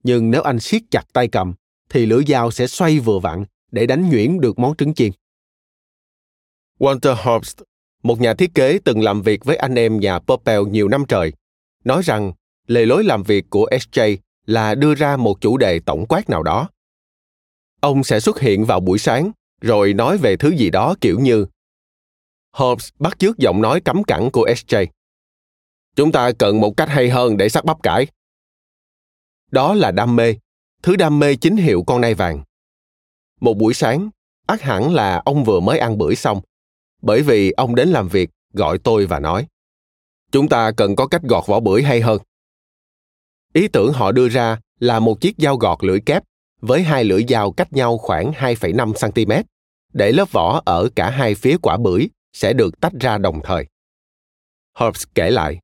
Nhưng nếu anh siết chặt tay cầm, thì lưỡi dao sẽ xoay vừa vặn để đánh nhuyễn được món trứng chiên. Walter Hobst, một nhà thiết kế từng làm việc với anh em nhà Propel nhiều năm trời, nói rằng lề lối làm việc của SJ là đưa ra một chủ đề tổng quát nào đó. Ông sẽ xuất hiện vào buổi sáng, rồi nói về thứ gì đó kiểu như Hobbes bắt chước giọng nói cấm cẳng của SJ. Chúng ta cần một cách hay hơn để sắc bắp cải. Đó là đam mê, thứ đam mê chính hiệu con nai vàng. Một buổi sáng, ác hẳn là ông vừa mới ăn bữa xong, bởi vì ông đến làm việc, gọi tôi và nói, chúng ta cần có cách gọt vỏ bưởi hay hơn. Ý tưởng họ đưa ra là một chiếc dao gọt lưỡi kép với hai lưỡi dao cách nhau khoảng 2,5 cm, để lớp vỏ ở cả hai phía quả bưởi sẽ được tách ra đồng thời. Hobbes kể lại,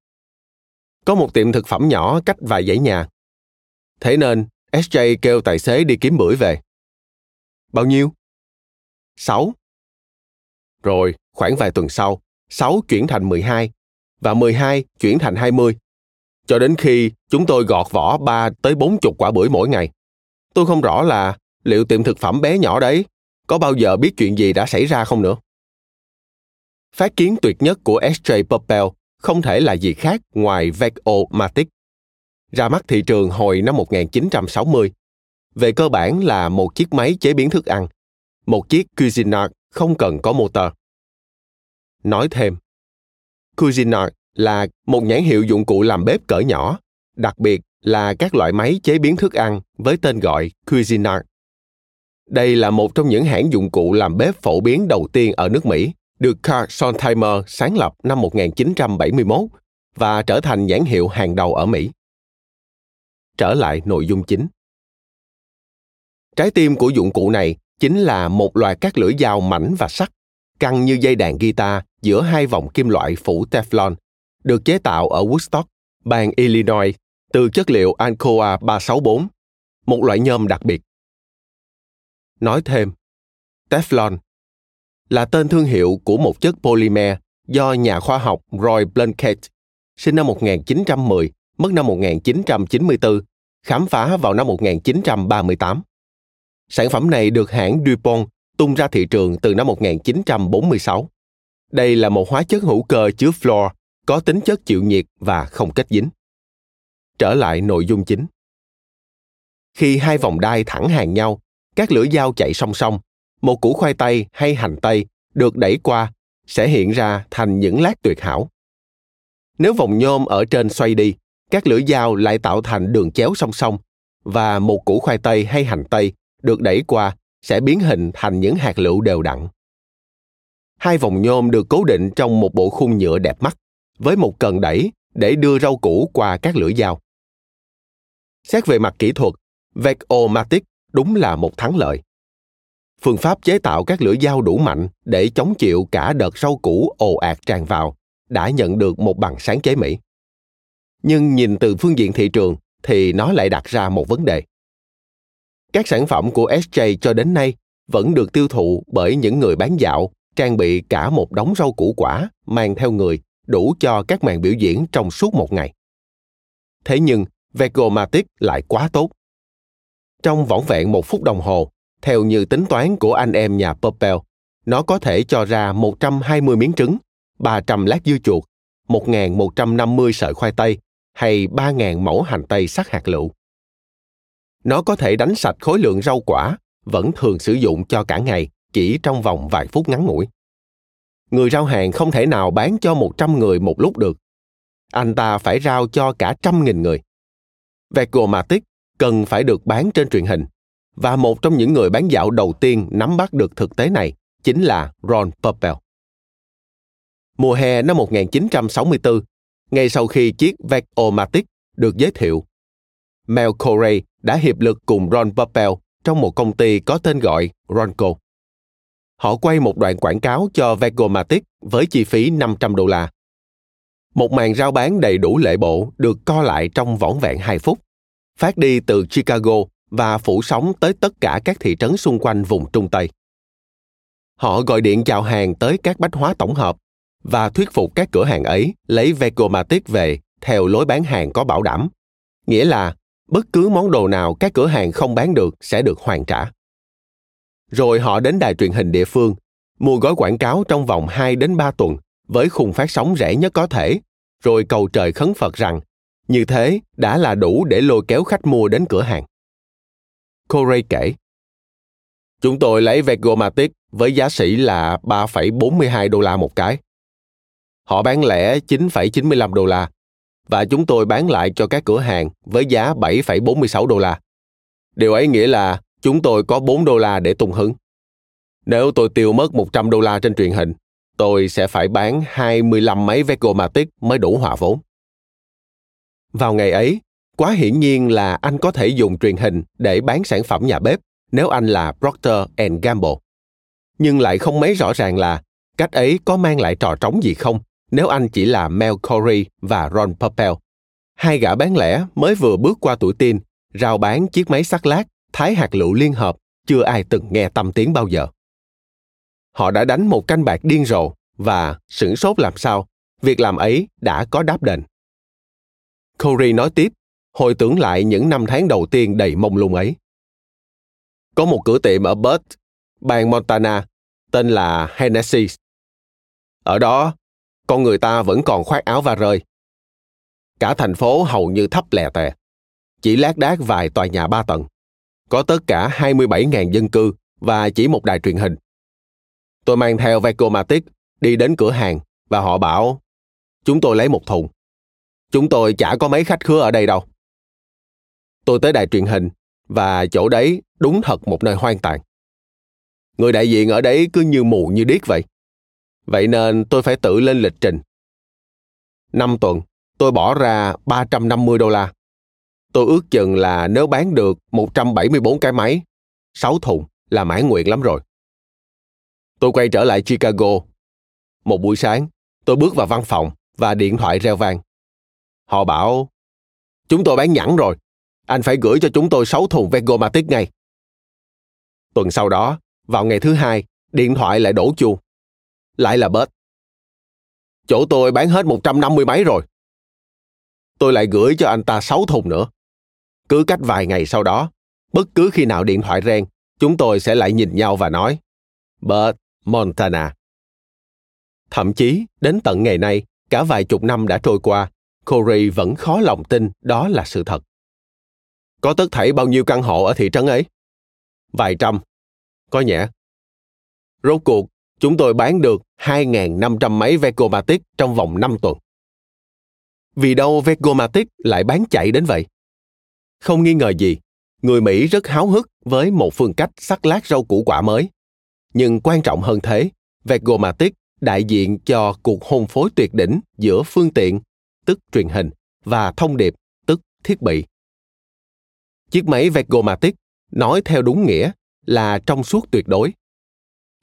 có một tiệm thực phẩm nhỏ cách vài dãy nhà. Thế nên, SJ kêu tài xế đi kiếm bưởi về. Bao nhiêu? 6. Rồi, khoảng vài tuần sau, 6 chuyển thành 12 và 12 chuyển thành 20. Cho đến khi chúng tôi gọt vỏ 3 tới 40 quả bưởi mỗi ngày. Tôi không rõ là liệu tiệm thực phẩm bé nhỏ đấy có bao giờ biết chuyện gì đã xảy ra không nữa. Phát kiến tuyệt nhất của S.J. Popel không thể là gì khác ngoài Vec-O-Matic. Ra mắt thị trường hồi năm 1960. Về cơ bản là một chiếc máy chế biến thức ăn, một chiếc Cuisinart không cần có motor. Nói thêm, Cuisinart là một nhãn hiệu dụng cụ làm bếp cỡ nhỏ, đặc biệt là các loại máy chế biến thức ăn với tên gọi Cuisinart. Đây là một trong những hãng dụng cụ làm bếp phổ biến đầu tiên ở nước Mỹ, được Carl Sontheimer sáng lập năm 1971 và trở thành nhãn hiệu hàng đầu ở Mỹ. Trở lại nội dung chính. Trái tim của dụng cụ này chính là một loạt các lưỡi dao mảnh và sắc, căng như dây đàn guitar giữa hai vòng kim loại phủ Teflon, được chế tạo ở Woodstock, bang Illinois, từ chất liệu Alcoa 364, một loại nhôm đặc biệt. Nói thêm, Teflon là tên thương hiệu của một chất polymer do nhà khoa học Roy Blunkett, sinh năm 1910, mất năm 1994, khám phá vào năm 1938. Sản phẩm này được hãng DuPont tung ra thị trường từ năm 1946. Đây là một hóa chất hữu cơ chứa fluor, có tính chất chịu nhiệt và không kết dính. Trở lại nội dung chính. Khi hai vòng đai thẳng hàng nhau, các lưỡi dao chạy song song, một củ khoai tây hay hành tây được đẩy qua sẽ hiện ra thành những lát tuyệt hảo. Nếu vòng nhôm ở trên xoay đi, các lưỡi dao lại tạo thành đường chéo song song và một củ khoai tây hay hành tây được đẩy qua sẽ biến hình thành những hạt lựu đều đặn. Hai vòng nhôm được cố định trong một bộ khung nhựa đẹp mắt, với một cần đẩy để đưa rau củ qua các lưỡi dao. Xét về mặt kỹ thuật, Vecomatic đúng là một thắng lợi. Phương pháp chế tạo các lưỡi dao đủ mạnh để chống chịu cả đợt rau củ ồ ạt tràn vào đã nhận được một bằng sáng chế Mỹ. Nhưng nhìn từ phương diện thị trường thì nó lại đặt ra một vấn đề. Các sản phẩm của SJ cho đến nay vẫn được tiêu thụ bởi những người bán dạo trang bị cả một đống rau củ quả mang theo người đủ cho các màn biểu diễn trong suốt một ngày. Thế nhưng, Vegomatic lại quá tốt. Trong vỏn vẹn một phút đồng hồ, theo như tính toán của anh em nhà Purpell, nó có thể cho ra 120 miếng trứng, 300 lát dưa chuột, 1.150 sợi khoai tây hay 3.000 mẫu hành tây sắc hạt lựu. Nó có thể đánh sạch khối lượng rau quả vẫn thường sử dụng cho cả ngày chỉ trong vòng vài phút ngắn ngủi. Người rau hàng không thể nào bán cho 100 người một lúc được. Anh ta phải rao cho cả trăm nghìn người. Vegomatic cần phải được bán trên truyền hình. Và một trong những người bán dạo đầu tiên nắm bắt được thực tế này chính là Ron Purpell. Mùa hè năm 1964, ngay sau khi chiếc Vegomatic được giới thiệu, Mel Corey đã hiệp lực cùng Ron Purpell trong một công ty có tên gọi Ronco. Họ quay một đoạn quảng cáo cho Vegomatic với chi phí 500 đô la. Một màn rao bán đầy đủ lệ bộ được co lại trong vỏn vẹn 2 phút, phát đi từ Chicago và phủ sóng tới tất cả các thị trấn xung quanh vùng Trung Tây. Họ gọi điện chào hàng tới các bách hóa tổng hợp và thuyết phục các cửa hàng ấy lấy Vegomatic về theo lối bán hàng có bảo đảm. Nghĩa là bất cứ món đồ nào các cửa hàng không bán được sẽ được hoàn trả. Rồi họ đến đài truyền hình địa phương, mua gói quảng cáo trong vòng 2 đến 3 tuần với khung phát sóng rẻ nhất có thể, rồi cầu trời khấn Phật rằng như thế đã là đủ để lôi kéo khách mua đến cửa hàng. Corey kể, Chúng tôi lấy Vegomatic với giá sỉ là 3,42 đô la một cái. Họ bán lẻ 9,95 đô la và chúng tôi bán lại cho các cửa hàng với giá 7,46 đô la. Điều ấy nghĩa là chúng tôi có 4 đô la để tung hứng. Nếu tôi tiêu mất 100 đô la trên truyền hình, tôi sẽ phải bán 25 máy Vegomatic mới đủ hòa vốn. Vào ngày ấy, quá hiển nhiên là anh có thể dùng truyền hình để bán sản phẩm nhà bếp nếu anh là Procter Gamble. Nhưng lại không mấy rõ ràng là cách ấy có mang lại trò trống gì không nếu anh chỉ là Mel Corey và Ron Purpell. Hai gã bán lẻ mới vừa bước qua tuổi teen, rao bán chiếc máy sắc lát, thái hạt lựu liên hợp, chưa ai từng nghe tâm tiếng bao giờ. Họ đã đánh một canh bạc điên rồ và sửng sốt làm sao, việc làm ấy đã có đáp đền. Corey nói tiếp, hồi tưởng lại những năm tháng đầu tiên đầy mông lung ấy. Có một cửa tiệm ở Burt, bang Montana, tên là Hennessy. Ở đó, con người ta vẫn còn khoác áo và rơi. Cả thành phố hầu như thấp lè tè. Chỉ lác đác vài tòa nhà ba tầng. Có tất cả 27.000 dân cư và chỉ một đài truyền hình. Tôi mang theo Vecomatic đi đến cửa hàng và họ bảo chúng tôi lấy một thùng. Chúng tôi chả có mấy khách khứa ở đây đâu. Tôi tới đài truyền hình và chỗ đấy đúng thật một nơi hoang tàn. Người đại diện ở đấy cứ như mù như điếc vậy. Vậy nên tôi phải tự lên lịch trình. Năm tuần, tôi bỏ ra 350 đô la. Tôi ước chừng là nếu bán được 174 cái máy, 6 thùng là mãn nguyện lắm rồi. Tôi quay trở lại Chicago. Một buổi sáng, tôi bước vào văn phòng và điện thoại reo vang. Họ bảo, chúng tôi bán nhẵn rồi, anh phải gửi cho chúng tôi 6 thùng Vegomatic ngay. Tuần sau đó, vào ngày thứ hai, điện thoại lại đổ chuông lại là bớt. Chỗ tôi bán hết 150 máy rồi. Tôi lại gửi cho anh ta 6 thùng nữa. Cứ cách vài ngày sau đó, bất cứ khi nào điện thoại reng, chúng tôi sẽ lại nhìn nhau và nói Bert, Montana. Thậm chí, đến tận ngày nay, cả vài chục năm đã trôi qua, Corey vẫn khó lòng tin đó là sự thật. Có tất thảy bao nhiêu căn hộ ở thị trấn ấy? Vài trăm. Có nhẹ. Rốt cuộc, chúng tôi bán được 2.500 máy Vecomatic trong vòng 5 tuần. Vì đâu Vecomatic lại bán chạy đến vậy? Không nghi ngờ gì, Người Mỹ rất háo hức với một phương cách sắc lát rau củ quả mới. Nhưng quan trọng hơn thế, Vegomatic đại diện cho cuộc hôn phối tuyệt đỉnh giữa phương tiện, tức truyền hình, và thông điệp, tức thiết bị. Chiếc máy Vegomatic nói theo đúng nghĩa là trong suốt tuyệt đối.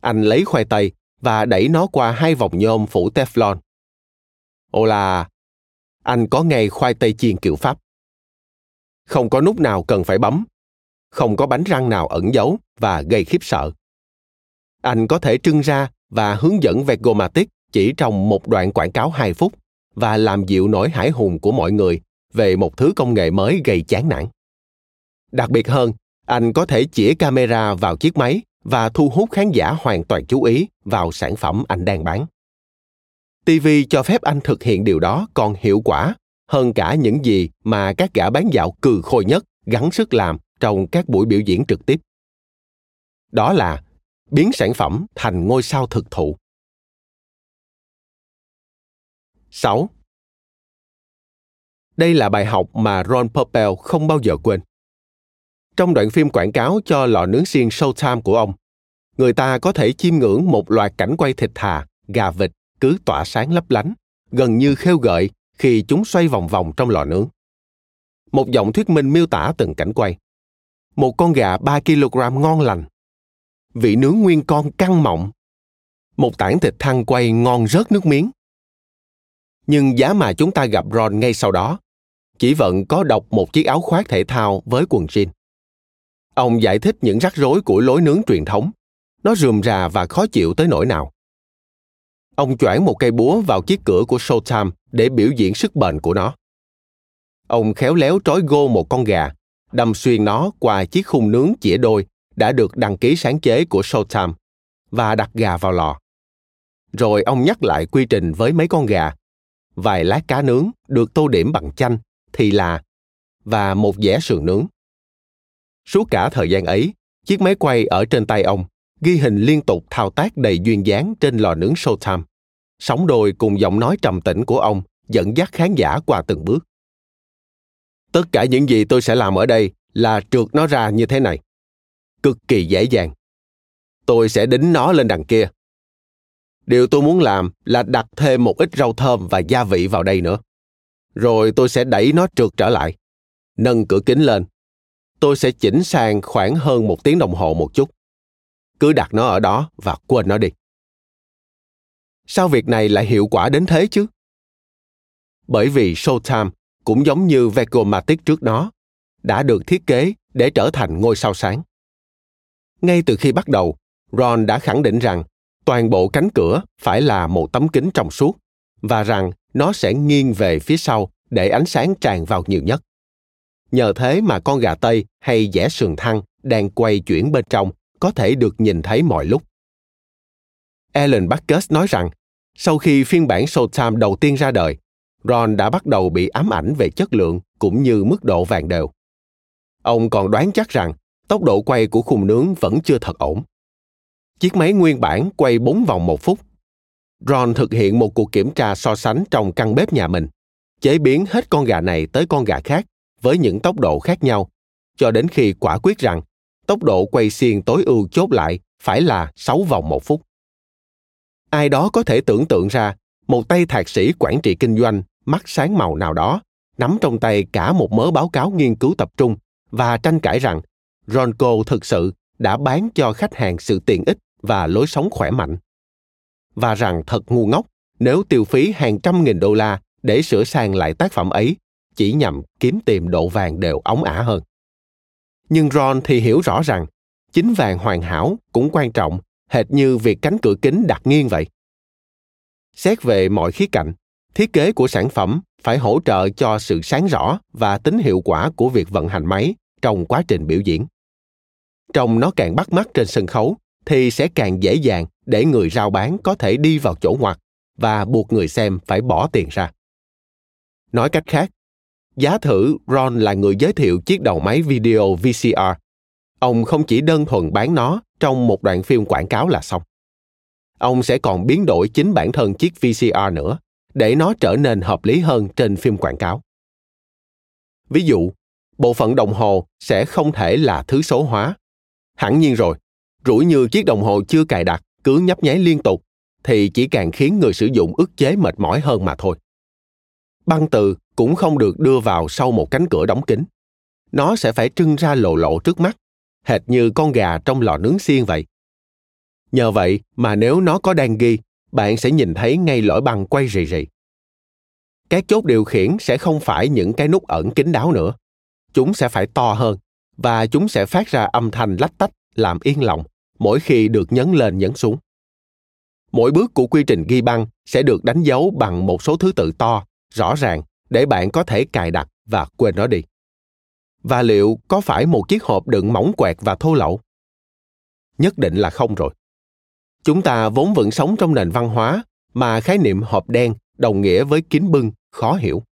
Anh lấy khoai tây và đẩy nó qua hai vòng nhôm phủ Teflon. ô là, anh có ngay khoai tây chiên kiểu Pháp. Không có nút nào cần phải bấm, không có bánh răng nào ẩn giấu và gây khiếp sợ. Anh có thể trưng ra và hướng dẫn Vegomatic chỉ trong một đoạn quảng cáo 2 phút và làm dịu nỗi hải hùng của mọi người về một thứ công nghệ mới gây chán nản. Đặc biệt hơn, anh có thể chĩa camera vào chiếc máy và thu hút khán giả hoàn toàn chú ý vào sản phẩm anh đang bán. TV cho phép anh thực hiện điều đó còn hiệu quả hơn cả những gì mà các gã bán dạo cừ khôi nhất gắng sức làm trong các buổi biểu diễn trực tiếp. Đó là biến sản phẩm thành ngôi sao thực thụ. 6. Đây là bài học mà Ron Popeil không bao giờ quên. Trong đoạn phim quảng cáo cho lò nướng xiên Showtime của ông, người ta có thể chiêm ngưỡng một loạt cảnh quay thịt thà, gà vịt cứ tỏa sáng lấp lánh, gần như khêu gợi khi chúng xoay vòng vòng trong lò nướng. Một giọng thuyết minh miêu tả từng cảnh quay. Một con gà 3 kg ngon lành. Vị nướng nguyên con căng mọng. Một tảng thịt thăng quay ngon rớt nước miếng. Nhưng giá mà chúng ta gặp Ron ngay sau đó, chỉ vẫn có đọc một chiếc áo khoác thể thao với quần jean. Ông giải thích những rắc rối của lối nướng truyền thống. Nó rườm rà và khó chịu tới nỗi nào. Ông choảng một cây búa vào chiếc cửa của Showtime để biểu diễn sức bền của nó. Ông khéo léo trói gô một con gà, đâm xuyên nó qua chiếc khung nướng chĩa đôi đã được đăng ký sáng chế của Showtime và đặt gà vào lò. Rồi ông nhắc lại quy trình với mấy con gà, vài lát cá nướng được tô điểm bằng chanh, thì là và một dẻ sườn nướng. Suốt cả thời gian ấy, chiếc máy quay ở trên tay ông ghi hình liên tục thao tác đầy duyên dáng trên lò nướng Showtime. Sóng đôi cùng giọng nói trầm tĩnh của ông dẫn dắt khán giả qua từng bước. Tất cả những gì tôi sẽ làm ở đây là trượt nó ra như thế này. Cực kỳ dễ dàng. Tôi sẽ đính nó lên đằng kia. Điều tôi muốn làm là đặt thêm một ít rau thơm và gia vị vào đây nữa. Rồi tôi sẽ đẩy nó trượt trở lại. Nâng cửa kính lên. Tôi sẽ chỉnh sang khoảng hơn một tiếng đồng hồ một chút cứ đặt nó ở đó và quên nó đi sao việc này lại hiệu quả đến thế chứ bởi vì showtime cũng giống như vegomatic trước đó, đã được thiết kế để trở thành ngôi sao sáng ngay từ khi bắt đầu, ron đã khẳng định rằng toàn bộ cánh cửa phải là một tấm kính trong suốt và rằng nó sẽ nghiêng về phía sau để ánh sáng tràn vào nhiều nhất nhờ thế mà con gà tây hay dẻ sườn thăng đang quay chuyển bên trong có thể được nhìn thấy mọi lúc. Alan Backus nói rằng, sau khi phiên bản Showtime đầu tiên ra đời, Ron đã bắt đầu bị ám ảnh về chất lượng cũng như mức độ vàng đều. Ông còn đoán chắc rằng tốc độ quay của khung nướng vẫn chưa thật ổn. Chiếc máy nguyên bản quay 4 vòng một phút. Ron thực hiện một cuộc kiểm tra so sánh trong căn bếp nhà mình, chế biến hết con gà này tới con gà khác với những tốc độ khác nhau, cho đến khi quả quyết rằng tốc độ quay xiên tối ưu chốt lại phải là 6 vòng một phút. Ai đó có thể tưởng tượng ra một tay thạc sĩ quản trị kinh doanh mắt sáng màu nào đó nắm trong tay cả một mớ báo cáo nghiên cứu tập trung và tranh cãi rằng Ronco thực sự đã bán cho khách hàng sự tiện ích và lối sống khỏe mạnh. Và rằng thật ngu ngốc nếu tiêu phí hàng trăm nghìn đô la để sửa sang lại tác phẩm ấy chỉ nhằm kiếm tìm độ vàng đều ống ả hơn nhưng Ron thì hiểu rõ rằng chính vàng hoàn hảo cũng quan trọng hệt như việc cánh cửa kính đặt nghiêng vậy. Xét về mọi khía cạnh, thiết kế của sản phẩm phải hỗ trợ cho sự sáng rõ và tính hiệu quả của việc vận hành máy trong quá trình biểu diễn. Trông nó càng bắt mắt trên sân khấu thì sẽ càng dễ dàng để người rao bán có thể đi vào chỗ ngoặt và buộc người xem phải bỏ tiền ra. Nói cách khác, Giá thử Ron là người giới thiệu chiếc đầu máy video VCR. Ông không chỉ đơn thuần bán nó trong một đoạn phim quảng cáo là xong. Ông sẽ còn biến đổi chính bản thân chiếc VCR nữa để nó trở nên hợp lý hơn trên phim quảng cáo. Ví dụ, bộ phận đồng hồ sẽ không thể là thứ số hóa. Hẳn nhiên rồi, rủi như chiếc đồng hồ chưa cài đặt cứ nhấp nháy liên tục thì chỉ càng khiến người sử dụng ức chế mệt mỏi hơn mà thôi. Băng từ cũng không được đưa vào sau một cánh cửa đóng kín. Nó sẽ phải trưng ra lộ lộ trước mắt, hệt như con gà trong lò nướng xiên vậy. Nhờ vậy mà nếu nó có đang ghi, bạn sẽ nhìn thấy ngay lõi băng quay rì rì. Các chốt điều khiển sẽ không phải những cái nút ẩn kín đáo nữa. Chúng sẽ phải to hơn và chúng sẽ phát ra âm thanh lách tách làm yên lòng mỗi khi được nhấn lên nhấn xuống. Mỗi bước của quy trình ghi băng sẽ được đánh dấu bằng một số thứ tự to, rõ ràng để bạn có thể cài đặt và quên nó đi. Và liệu có phải một chiếc hộp đựng mỏng quẹt và thô lậu? Nhất định là không rồi. Chúng ta vốn vẫn sống trong nền văn hóa mà khái niệm hộp đen đồng nghĩa với kín bưng, khó hiểu.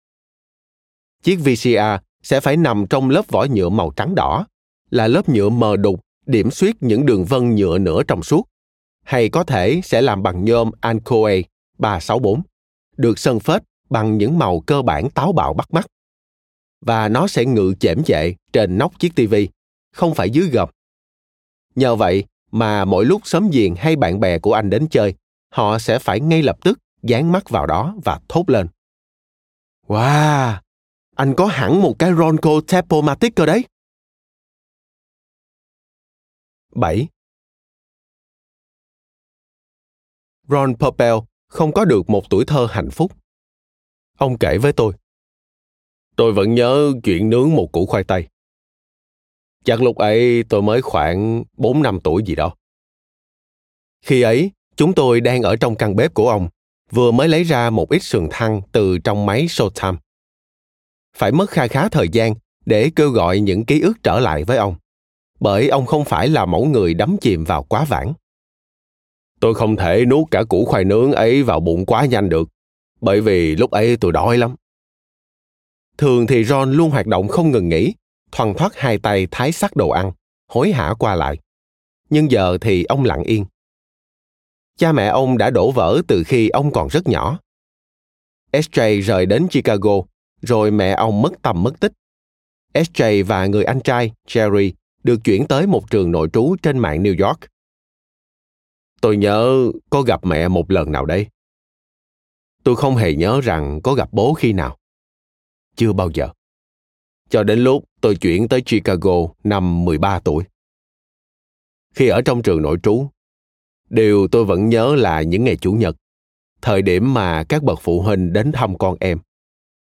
Chiếc VCR sẽ phải nằm trong lớp vỏ nhựa màu trắng đỏ, là lớp nhựa mờ đục điểm xuyết những đường vân nhựa nửa trong suốt, hay có thể sẽ làm bằng nhôm Ancoe 364, được sơn phết bằng những màu cơ bản táo bạo bắt mắt. Và nó sẽ ngự chễm chệ trên nóc chiếc tivi, không phải dưới gầm. Nhờ vậy mà mỗi lúc sớm giềng hay bạn bè của anh đến chơi, họ sẽ phải ngay lập tức dán mắt vào đó và thốt lên. Wow, anh có hẳn một cái Ronco Tapomatic cơ đấy. 7. Ron Popel không có được một tuổi thơ hạnh phúc. Ông kể với tôi. Tôi vẫn nhớ chuyện nướng một củ khoai tây. Chắc lúc ấy tôi mới khoảng 4 năm tuổi gì đó. Khi ấy, chúng tôi đang ở trong căn bếp của ông, vừa mới lấy ra một ít sườn thăn từ trong máy Showtime. Phải mất kha khá thời gian để kêu gọi những ký ức trở lại với ông bởi ông không phải là mẫu người đắm chìm vào quá vãng. Tôi không thể nuốt cả củ khoai nướng ấy vào bụng quá nhanh được, bởi vì lúc ấy tôi đói lắm. Thường thì Ron luôn hoạt động không ngừng nghỉ, thoăn thoắt hai tay thái sắc đồ ăn, hối hả qua lại. Nhưng giờ thì ông lặng yên. Cha mẹ ông đã đổ vỡ từ khi ông còn rất nhỏ. SJ rời đến Chicago, rồi mẹ ông mất tầm mất tích. SJ và người anh trai, Jerry, được chuyển tới một trường nội trú trên mạng New York. Tôi nhớ có gặp mẹ một lần nào đấy. Tôi không hề nhớ rằng có gặp bố khi nào. Chưa bao giờ. Cho đến lúc tôi chuyển tới Chicago năm 13 tuổi. Khi ở trong trường nội trú, điều tôi vẫn nhớ là những ngày Chủ nhật, thời điểm mà các bậc phụ huynh đến thăm con em,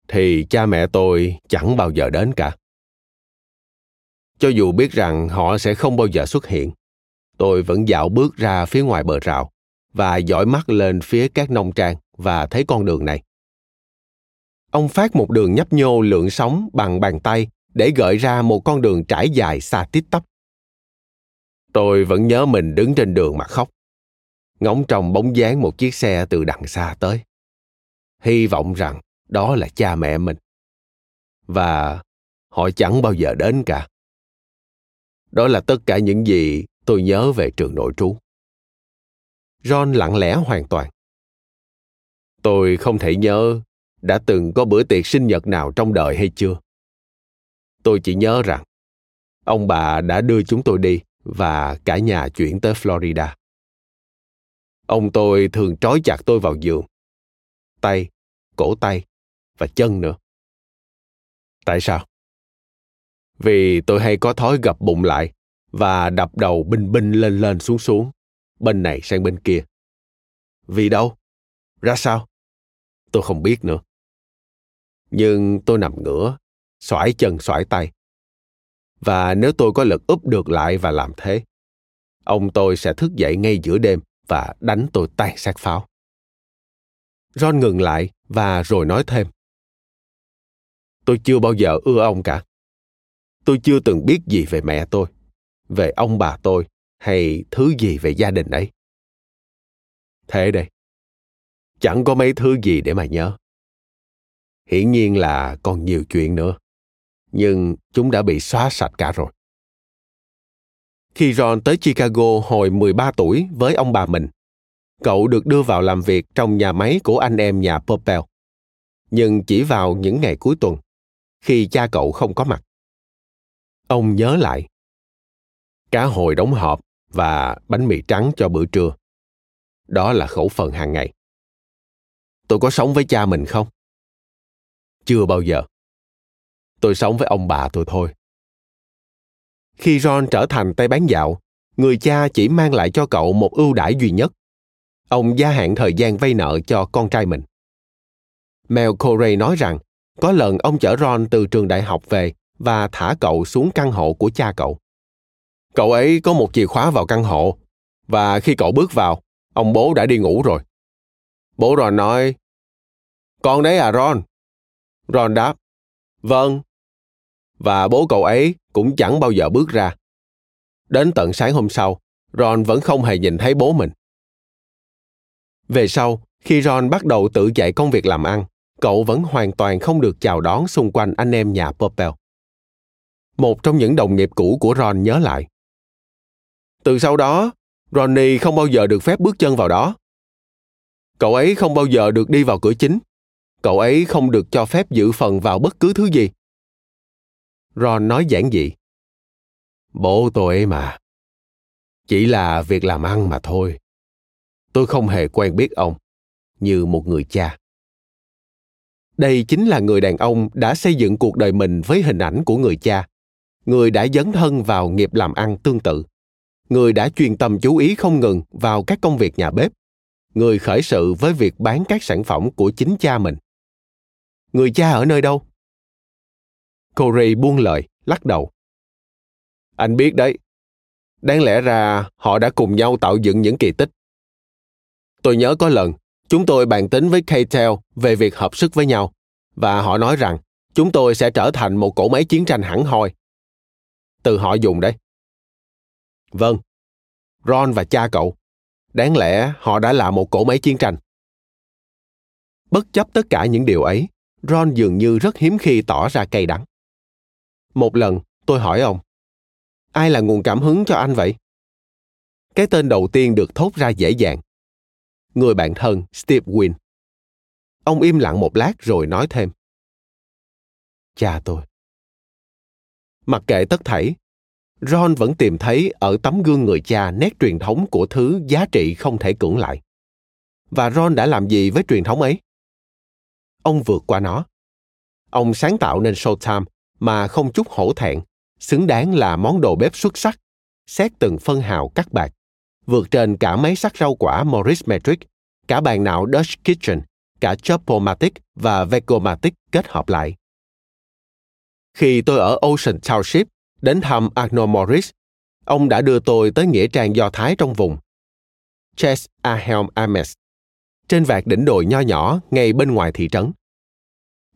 thì cha mẹ tôi chẳng bao giờ đến cả cho dù biết rằng họ sẽ không bao giờ xuất hiện, tôi vẫn dạo bước ra phía ngoài bờ rào và dõi mắt lên phía các nông trang và thấy con đường này. Ông phát một đường nhấp nhô lượng sóng bằng bàn tay để gợi ra một con đường trải dài xa tít tắp. Tôi vẫn nhớ mình đứng trên đường mà khóc, ngóng trong bóng dáng một chiếc xe từ đằng xa tới. Hy vọng rằng đó là cha mẹ mình và họ chẳng bao giờ đến cả đó là tất cả những gì tôi nhớ về trường nội trú. John lặng lẽ hoàn toàn. Tôi không thể nhớ đã từng có bữa tiệc sinh nhật nào trong đời hay chưa. Tôi chỉ nhớ rằng ông bà đã đưa chúng tôi đi và cả nhà chuyển tới Florida. Ông tôi thường trói chặt tôi vào giường. Tay, cổ tay và chân nữa. Tại sao? Vì tôi hay có thói gập bụng lại và đập đầu binh binh lên lên xuống xuống, bên này sang bên kia. Vì đâu? Ra sao? Tôi không biết nữa. Nhưng tôi nằm ngửa, xoải chân xoải tay. Và nếu tôi có lực úp được lại và làm thế, ông tôi sẽ thức dậy ngay giữa đêm và đánh tôi tay sát pháo. ron ngừng lại và rồi nói thêm. Tôi chưa bao giờ ưa ông cả tôi chưa từng biết gì về mẹ tôi về ông bà tôi hay thứ gì về gia đình ấy. Thế đây chẳng có mấy thứ gì để mà nhớ. Hiển nhiên là còn nhiều chuyện nữa nhưng chúng đã bị xóa sạch cả rồi. Khi Ron tới Chicago hồi 13 tuổi với ông bà mình, cậu được đưa vào làm việc trong nhà máy của anh em nhà Popel. Nhưng chỉ vào những ngày cuối tuần, khi cha cậu không có mặt Ông nhớ lại. Cá hồi đóng hộp và bánh mì trắng cho bữa trưa. Đó là khẩu phần hàng ngày. Tôi có sống với cha mình không? Chưa bao giờ. Tôi sống với ông bà tôi thôi. Khi Ron trở thành tay bán dạo, người cha chỉ mang lại cho cậu một ưu đãi duy nhất. Ông gia hạn thời gian vay nợ cho con trai mình. Mel Corey nói rằng có lần ông chở Ron từ trường đại học về và thả cậu xuống căn hộ của cha cậu. Cậu ấy có một chìa khóa vào căn hộ và khi cậu bước vào, ông bố đã đi ngủ rồi. Bố Ron nói, Con đấy à Ron? Ron đáp, Vâng. Và bố cậu ấy cũng chẳng bao giờ bước ra. Đến tận sáng hôm sau, Ron vẫn không hề nhìn thấy bố mình. Về sau, khi Ron bắt đầu tự dạy công việc làm ăn, cậu vẫn hoàn toàn không được chào đón xung quanh anh em nhà Popel. Một trong những đồng nghiệp cũ của Ron nhớ lại. Từ sau đó, Ronnie không bao giờ được phép bước chân vào đó. Cậu ấy không bao giờ được đi vào cửa chính. Cậu ấy không được cho phép giữ phần vào bất cứ thứ gì. Ron nói giản dị. Bố tôi ấy mà. Chỉ là việc làm ăn mà thôi. Tôi không hề quen biết ông như một người cha. Đây chính là người đàn ông đã xây dựng cuộc đời mình với hình ảnh của người cha, người đã dấn thân vào nghiệp làm ăn tương tự, người đã truyền tâm chú ý không ngừng vào các công việc nhà bếp, người khởi sự với việc bán các sản phẩm của chính cha mình. Người cha ở nơi đâu? Corey buông lời, lắc đầu. Anh biết đấy, đáng lẽ ra họ đã cùng nhau tạo dựng những kỳ tích. Tôi nhớ có lần, chúng tôi bàn tính với K-Tel về việc hợp sức với nhau, và họ nói rằng chúng tôi sẽ trở thành một cỗ máy chiến tranh hẳn hoi. Từ họ dùng đấy. Vâng, Ron và cha cậu. Đáng lẽ họ đã là một cỗ máy chiến tranh. Bất chấp tất cả những điều ấy, Ron dường như rất hiếm khi tỏ ra cay đắng. Một lần, tôi hỏi ông, ai là nguồn cảm hứng cho anh vậy? Cái tên đầu tiên được thốt ra dễ dàng. Người bạn thân Steve Wynn. Ông im lặng một lát rồi nói thêm. Cha tôi. Mặc kệ tất thảy, Ron vẫn tìm thấy ở tấm gương người cha nét truyền thống của thứ giá trị không thể cưỡng lại. Và Ron đã làm gì với truyền thống ấy? Ông vượt qua nó. Ông sáng tạo nên Showtime mà không chút hổ thẹn, xứng đáng là món đồ bếp xuất sắc, xét từng phân hào cắt bạc, vượt trên cả máy sắc rau quả Morris Metric, cả bàn não Dutch Kitchen, cả Chopomatic và Vegomatic kết hợp lại. Khi tôi ở Ocean Township đến thăm Arnold Morris, ông đã đưa tôi tới nghĩa trang do Thái trong vùng. Chess Ahelm Ames, trên vạt đỉnh đồi nho nhỏ ngay bên ngoài thị trấn.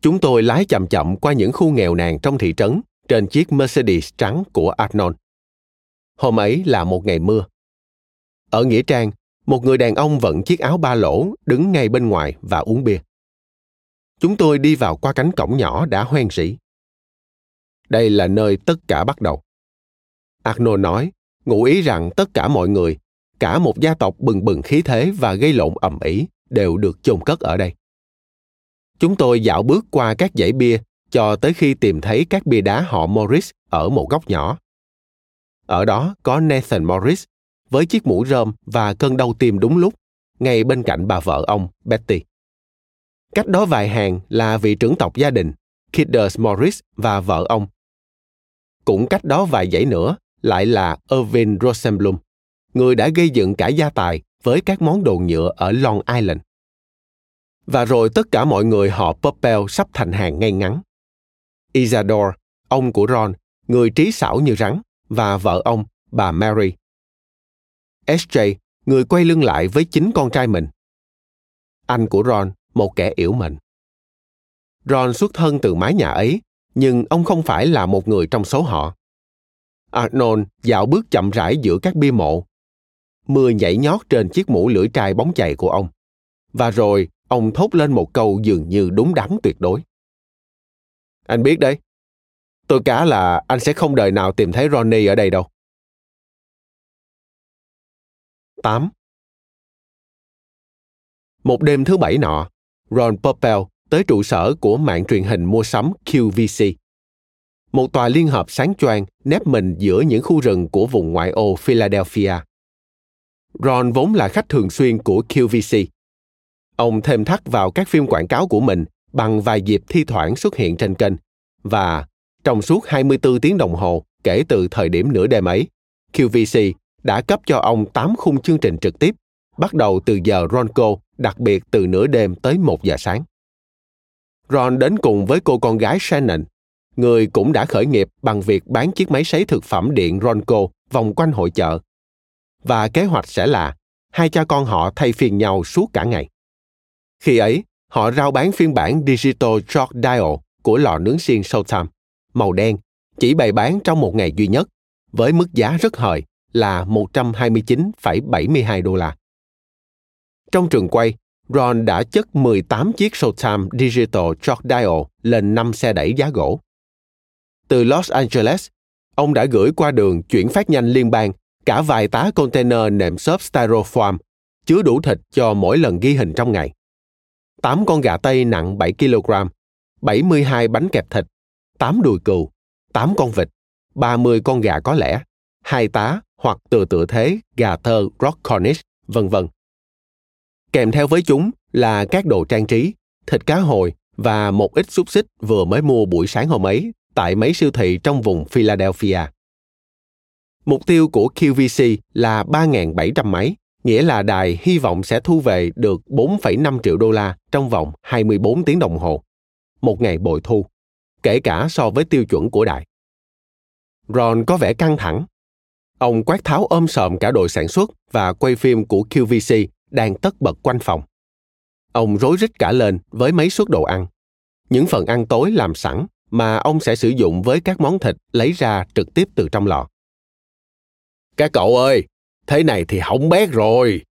Chúng tôi lái chậm chậm qua những khu nghèo nàn trong thị trấn trên chiếc Mercedes trắng của Arnold. Hôm ấy là một ngày mưa. Ở Nghĩa Trang, một người đàn ông vận chiếc áo ba lỗ đứng ngay bên ngoài và uống bia. Chúng tôi đi vào qua cánh cổng nhỏ đã hoen rỉ. Đây là nơi tất cả bắt đầu. Arnold nói, ngụ ý rằng tất cả mọi người, cả một gia tộc bừng bừng khí thế và gây lộn ầm ĩ đều được chôn cất ở đây. Chúng tôi dạo bước qua các dãy bia cho tới khi tìm thấy các bia đá họ Morris ở một góc nhỏ. Ở đó có Nathan Morris với chiếc mũ rơm và cơn đau tim đúng lúc, ngay bên cạnh bà vợ ông, Betty. Cách đó vài hàng là vị trưởng tộc gia đình, Kidders Morris và vợ ông. Cũng cách đó vài dãy nữa lại là Irving Rosenblum, người đã gây dựng cả gia tài với các món đồ nhựa ở Long Island. Và rồi tất cả mọi người họ Popel sắp thành hàng ngay ngắn. Isadore, ông của Ron, người trí xảo như rắn, và vợ ông, bà Mary. SJ, người quay lưng lại với chính con trai mình. Anh của Ron, một kẻ yểu mệnh. Ron xuất thân từ mái nhà ấy, nhưng ông không phải là một người trong số họ. Arnold dạo bước chậm rãi giữa các bia mộ. Mưa nhảy nhót trên chiếc mũ lưỡi trai bóng chày của ông. Và rồi, ông thốt lên một câu dường như đúng đắn tuyệt đối. Anh biết đấy, tôi cá là anh sẽ không đời nào tìm thấy Ronnie ở đây đâu. 8. Một đêm thứ bảy nọ, Ron Popel tới trụ sở của mạng truyền hình mua sắm QVC. một tòa liên hợp sáng choang nép mình giữa những khu rừng của vùng ngoại ô Philadelphia. Ron vốn là khách thường xuyên của QVC. Ông thêm thắt vào các phim quảng cáo của mình bằng vài dịp thi thoảng xuất hiện trên kênh và trong suốt 24 tiếng đồng hồ kể từ thời điểm nửa đêm ấy, QVC đã cấp cho ông 8 khung chương trình trực tiếp, bắt đầu từ giờ Ronco, đặc biệt từ nửa đêm tới 1 giờ sáng. Ron đến cùng với cô con gái Shannon, người cũng đã khởi nghiệp bằng việc bán chiếc máy sấy thực phẩm điện Ronco vòng quanh hội chợ. Và kế hoạch sẽ là hai cha con họ thay phiên nhau suốt cả ngày. Khi ấy, họ rao bán phiên bản Digital Chalk Dial của lò nướng xiên Showtime, màu đen, chỉ bày bán trong một ngày duy nhất, với mức giá rất hời là 129,72 đô la. Trong trường quay, Ron đã chất 18 chiếc Showtime Digital Chalk Dial lên 5 xe đẩy giá gỗ. Từ Los Angeles, ông đã gửi qua đường chuyển phát nhanh liên bang cả vài tá container nệm xốp styrofoam chứa đủ thịt cho mỗi lần ghi hình trong ngày. 8 con gà Tây nặng 7 kg, 72 bánh kẹp thịt, 8 đùi cừu, 8 con vịt, 30 con gà có lẽ, hai tá hoặc từ tựa thế gà thơ Rock Cornish, vân vân. Kèm theo với chúng là các đồ trang trí, thịt cá hồi và một ít xúc xích vừa mới mua buổi sáng hôm ấy tại mấy siêu thị trong vùng Philadelphia. Mục tiêu của QVC là 3.700 máy, nghĩa là đài hy vọng sẽ thu về được 4,5 triệu đô la trong vòng 24 tiếng đồng hồ, một ngày bội thu, kể cả so với tiêu chuẩn của đài. Ron có vẻ căng thẳng. Ông quát tháo ôm sòm cả đội sản xuất và quay phim của QVC đang tất bật quanh phòng. Ông rối rít cả lên với mấy suất đồ ăn. Những phần ăn tối làm sẵn mà ông sẽ sử dụng với các món thịt lấy ra trực tiếp từ trong lò. Các cậu ơi, thế này thì hỏng bét rồi.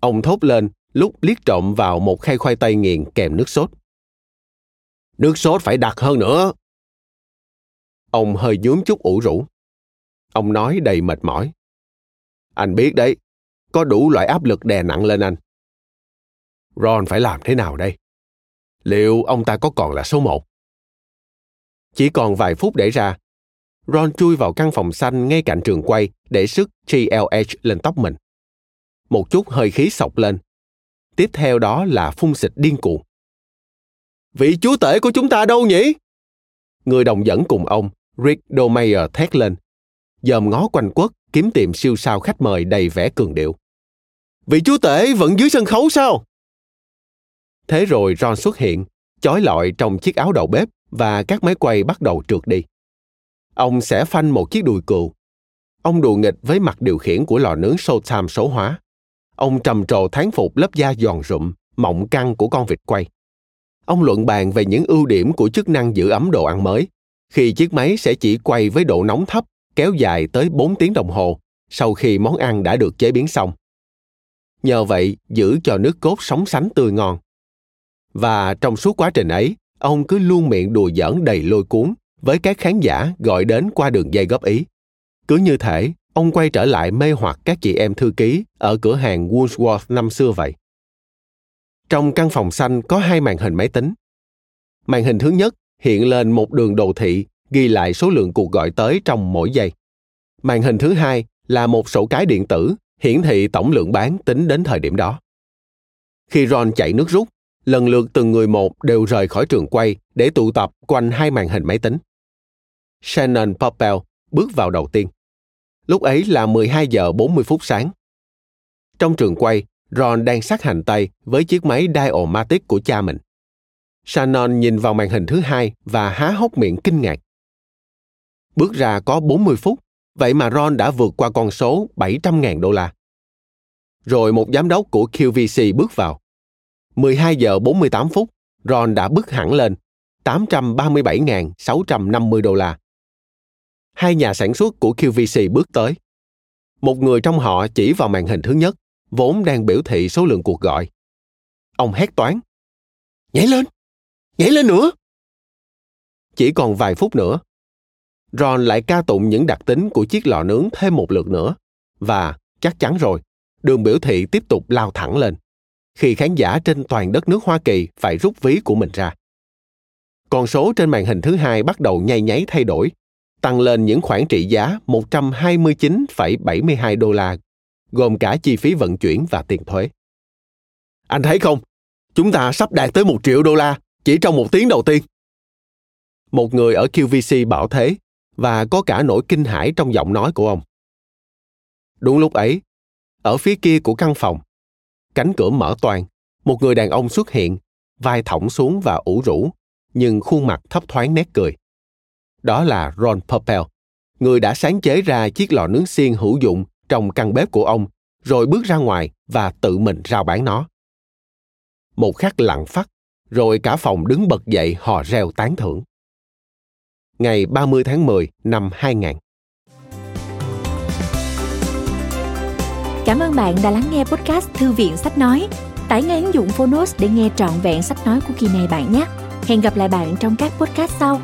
Ông thốt lên lúc liếc trộm vào một khay khoai tây nghiền kèm nước sốt. Nước sốt phải đặc hơn nữa. Ông hơi nhúm chút ủ rũ. Ông nói đầy mệt mỏi. Anh biết đấy, có đủ loại áp lực đè nặng lên anh. Ron phải làm thế nào đây? Liệu ông ta có còn là số một? Chỉ còn vài phút để ra, Ron chui vào căn phòng xanh ngay cạnh trường quay để sức GLH lên tóc mình. Một chút hơi khí sọc lên. Tiếp theo đó là phun xịt điên cuồng. Vị chúa tể của chúng ta đâu nhỉ? Người đồng dẫn cùng ông, Rick Domeyer thét lên, dòm ngó quanh quất kiếm tìm siêu sao khách mời đầy vẻ cường điệu. Vị chúa tể vẫn dưới sân khấu sao? Thế rồi Ron xuất hiện, chói lọi trong chiếc áo đầu bếp và các máy quay bắt đầu trượt đi. Ông sẽ phanh một chiếc đùi cừu. Ông đùa nghịch với mặt điều khiển của lò nướng Showtime số hóa. Ông trầm trồ thán phục lớp da giòn rụm, mọng căng của con vịt quay. Ông luận bàn về những ưu điểm của chức năng giữ ấm đồ ăn mới, khi chiếc máy sẽ chỉ quay với độ nóng thấp kéo dài tới 4 tiếng đồng hồ sau khi món ăn đã được chế biến xong. Nhờ vậy giữ cho nước cốt sống sánh tươi ngon. Và trong suốt quá trình ấy, ông cứ luôn miệng đùa giỡn đầy lôi cuốn với các khán giả gọi đến qua đường dây góp ý. Cứ như thể ông quay trở lại mê hoặc các chị em thư ký ở cửa hàng Woolworth năm xưa vậy. Trong căn phòng xanh có hai màn hình máy tính. Màn hình thứ nhất hiện lên một đường đồ thị ghi lại số lượng cuộc gọi tới trong mỗi giây. Màn hình thứ hai là một sổ cái điện tử hiển thị tổng lượng bán tính đến thời điểm đó. Khi Ron chạy nước rút, lần lượt từng người một đều rời khỏi trường quay để tụ tập quanh hai màn hình máy tính. Shannon Popel bước vào đầu tiên. Lúc ấy là 12 giờ 40 phút sáng. Trong trường quay, Ron đang sát hành tay với chiếc máy Dialmatic của cha mình. Shannon nhìn vào màn hình thứ hai và há hốc miệng kinh ngạc. Bước ra có 40 phút, vậy mà Ron đã vượt qua con số 700.000 đô la. Rồi một giám đốc của QVC bước vào. 12 giờ 48 phút, Ron đã bước hẳn lên 837.650 đô la. Hai nhà sản xuất của QVC bước tới. Một người trong họ chỉ vào màn hình thứ nhất, vốn đang biểu thị số lượng cuộc gọi. Ông hét toán. Nhảy lên! Nhảy lên nữa! Chỉ còn vài phút nữa, Ron lại ca tụng những đặc tính của chiếc lò nướng thêm một lượt nữa. Và, chắc chắn rồi, đường biểu thị tiếp tục lao thẳng lên. Khi khán giả trên toàn đất nước Hoa Kỳ phải rút ví của mình ra. con số trên màn hình thứ hai bắt đầu nhay nháy thay đổi, tăng lên những khoản trị giá 129,72 đô la, gồm cả chi phí vận chuyển và tiền thuế. Anh thấy không? Chúng ta sắp đạt tới một triệu đô la chỉ trong một tiếng đầu tiên. Một người ở QVC bảo thế và có cả nỗi kinh hãi trong giọng nói của ông. Đúng lúc ấy, ở phía kia của căn phòng, cánh cửa mở toang, một người đàn ông xuất hiện, vai thõng xuống và ủ rũ, nhưng khuôn mặt thấp thoáng nét cười. Đó là Ron Purpell, người đã sáng chế ra chiếc lò nướng xiên hữu dụng trong căn bếp của ông, rồi bước ra ngoài và tự mình rao bán nó. Một khắc lặng phát, rồi cả phòng đứng bật dậy hò reo tán thưởng. Ngày 30 tháng 10 năm 2000. Cảm ơn bạn đã lắng nghe podcast Thư viện Sách Nói. Tải ngay ứng dụng Phonos để nghe trọn vẹn sách nói của kỳ này bạn nhé. Hẹn gặp lại bạn trong các podcast sau.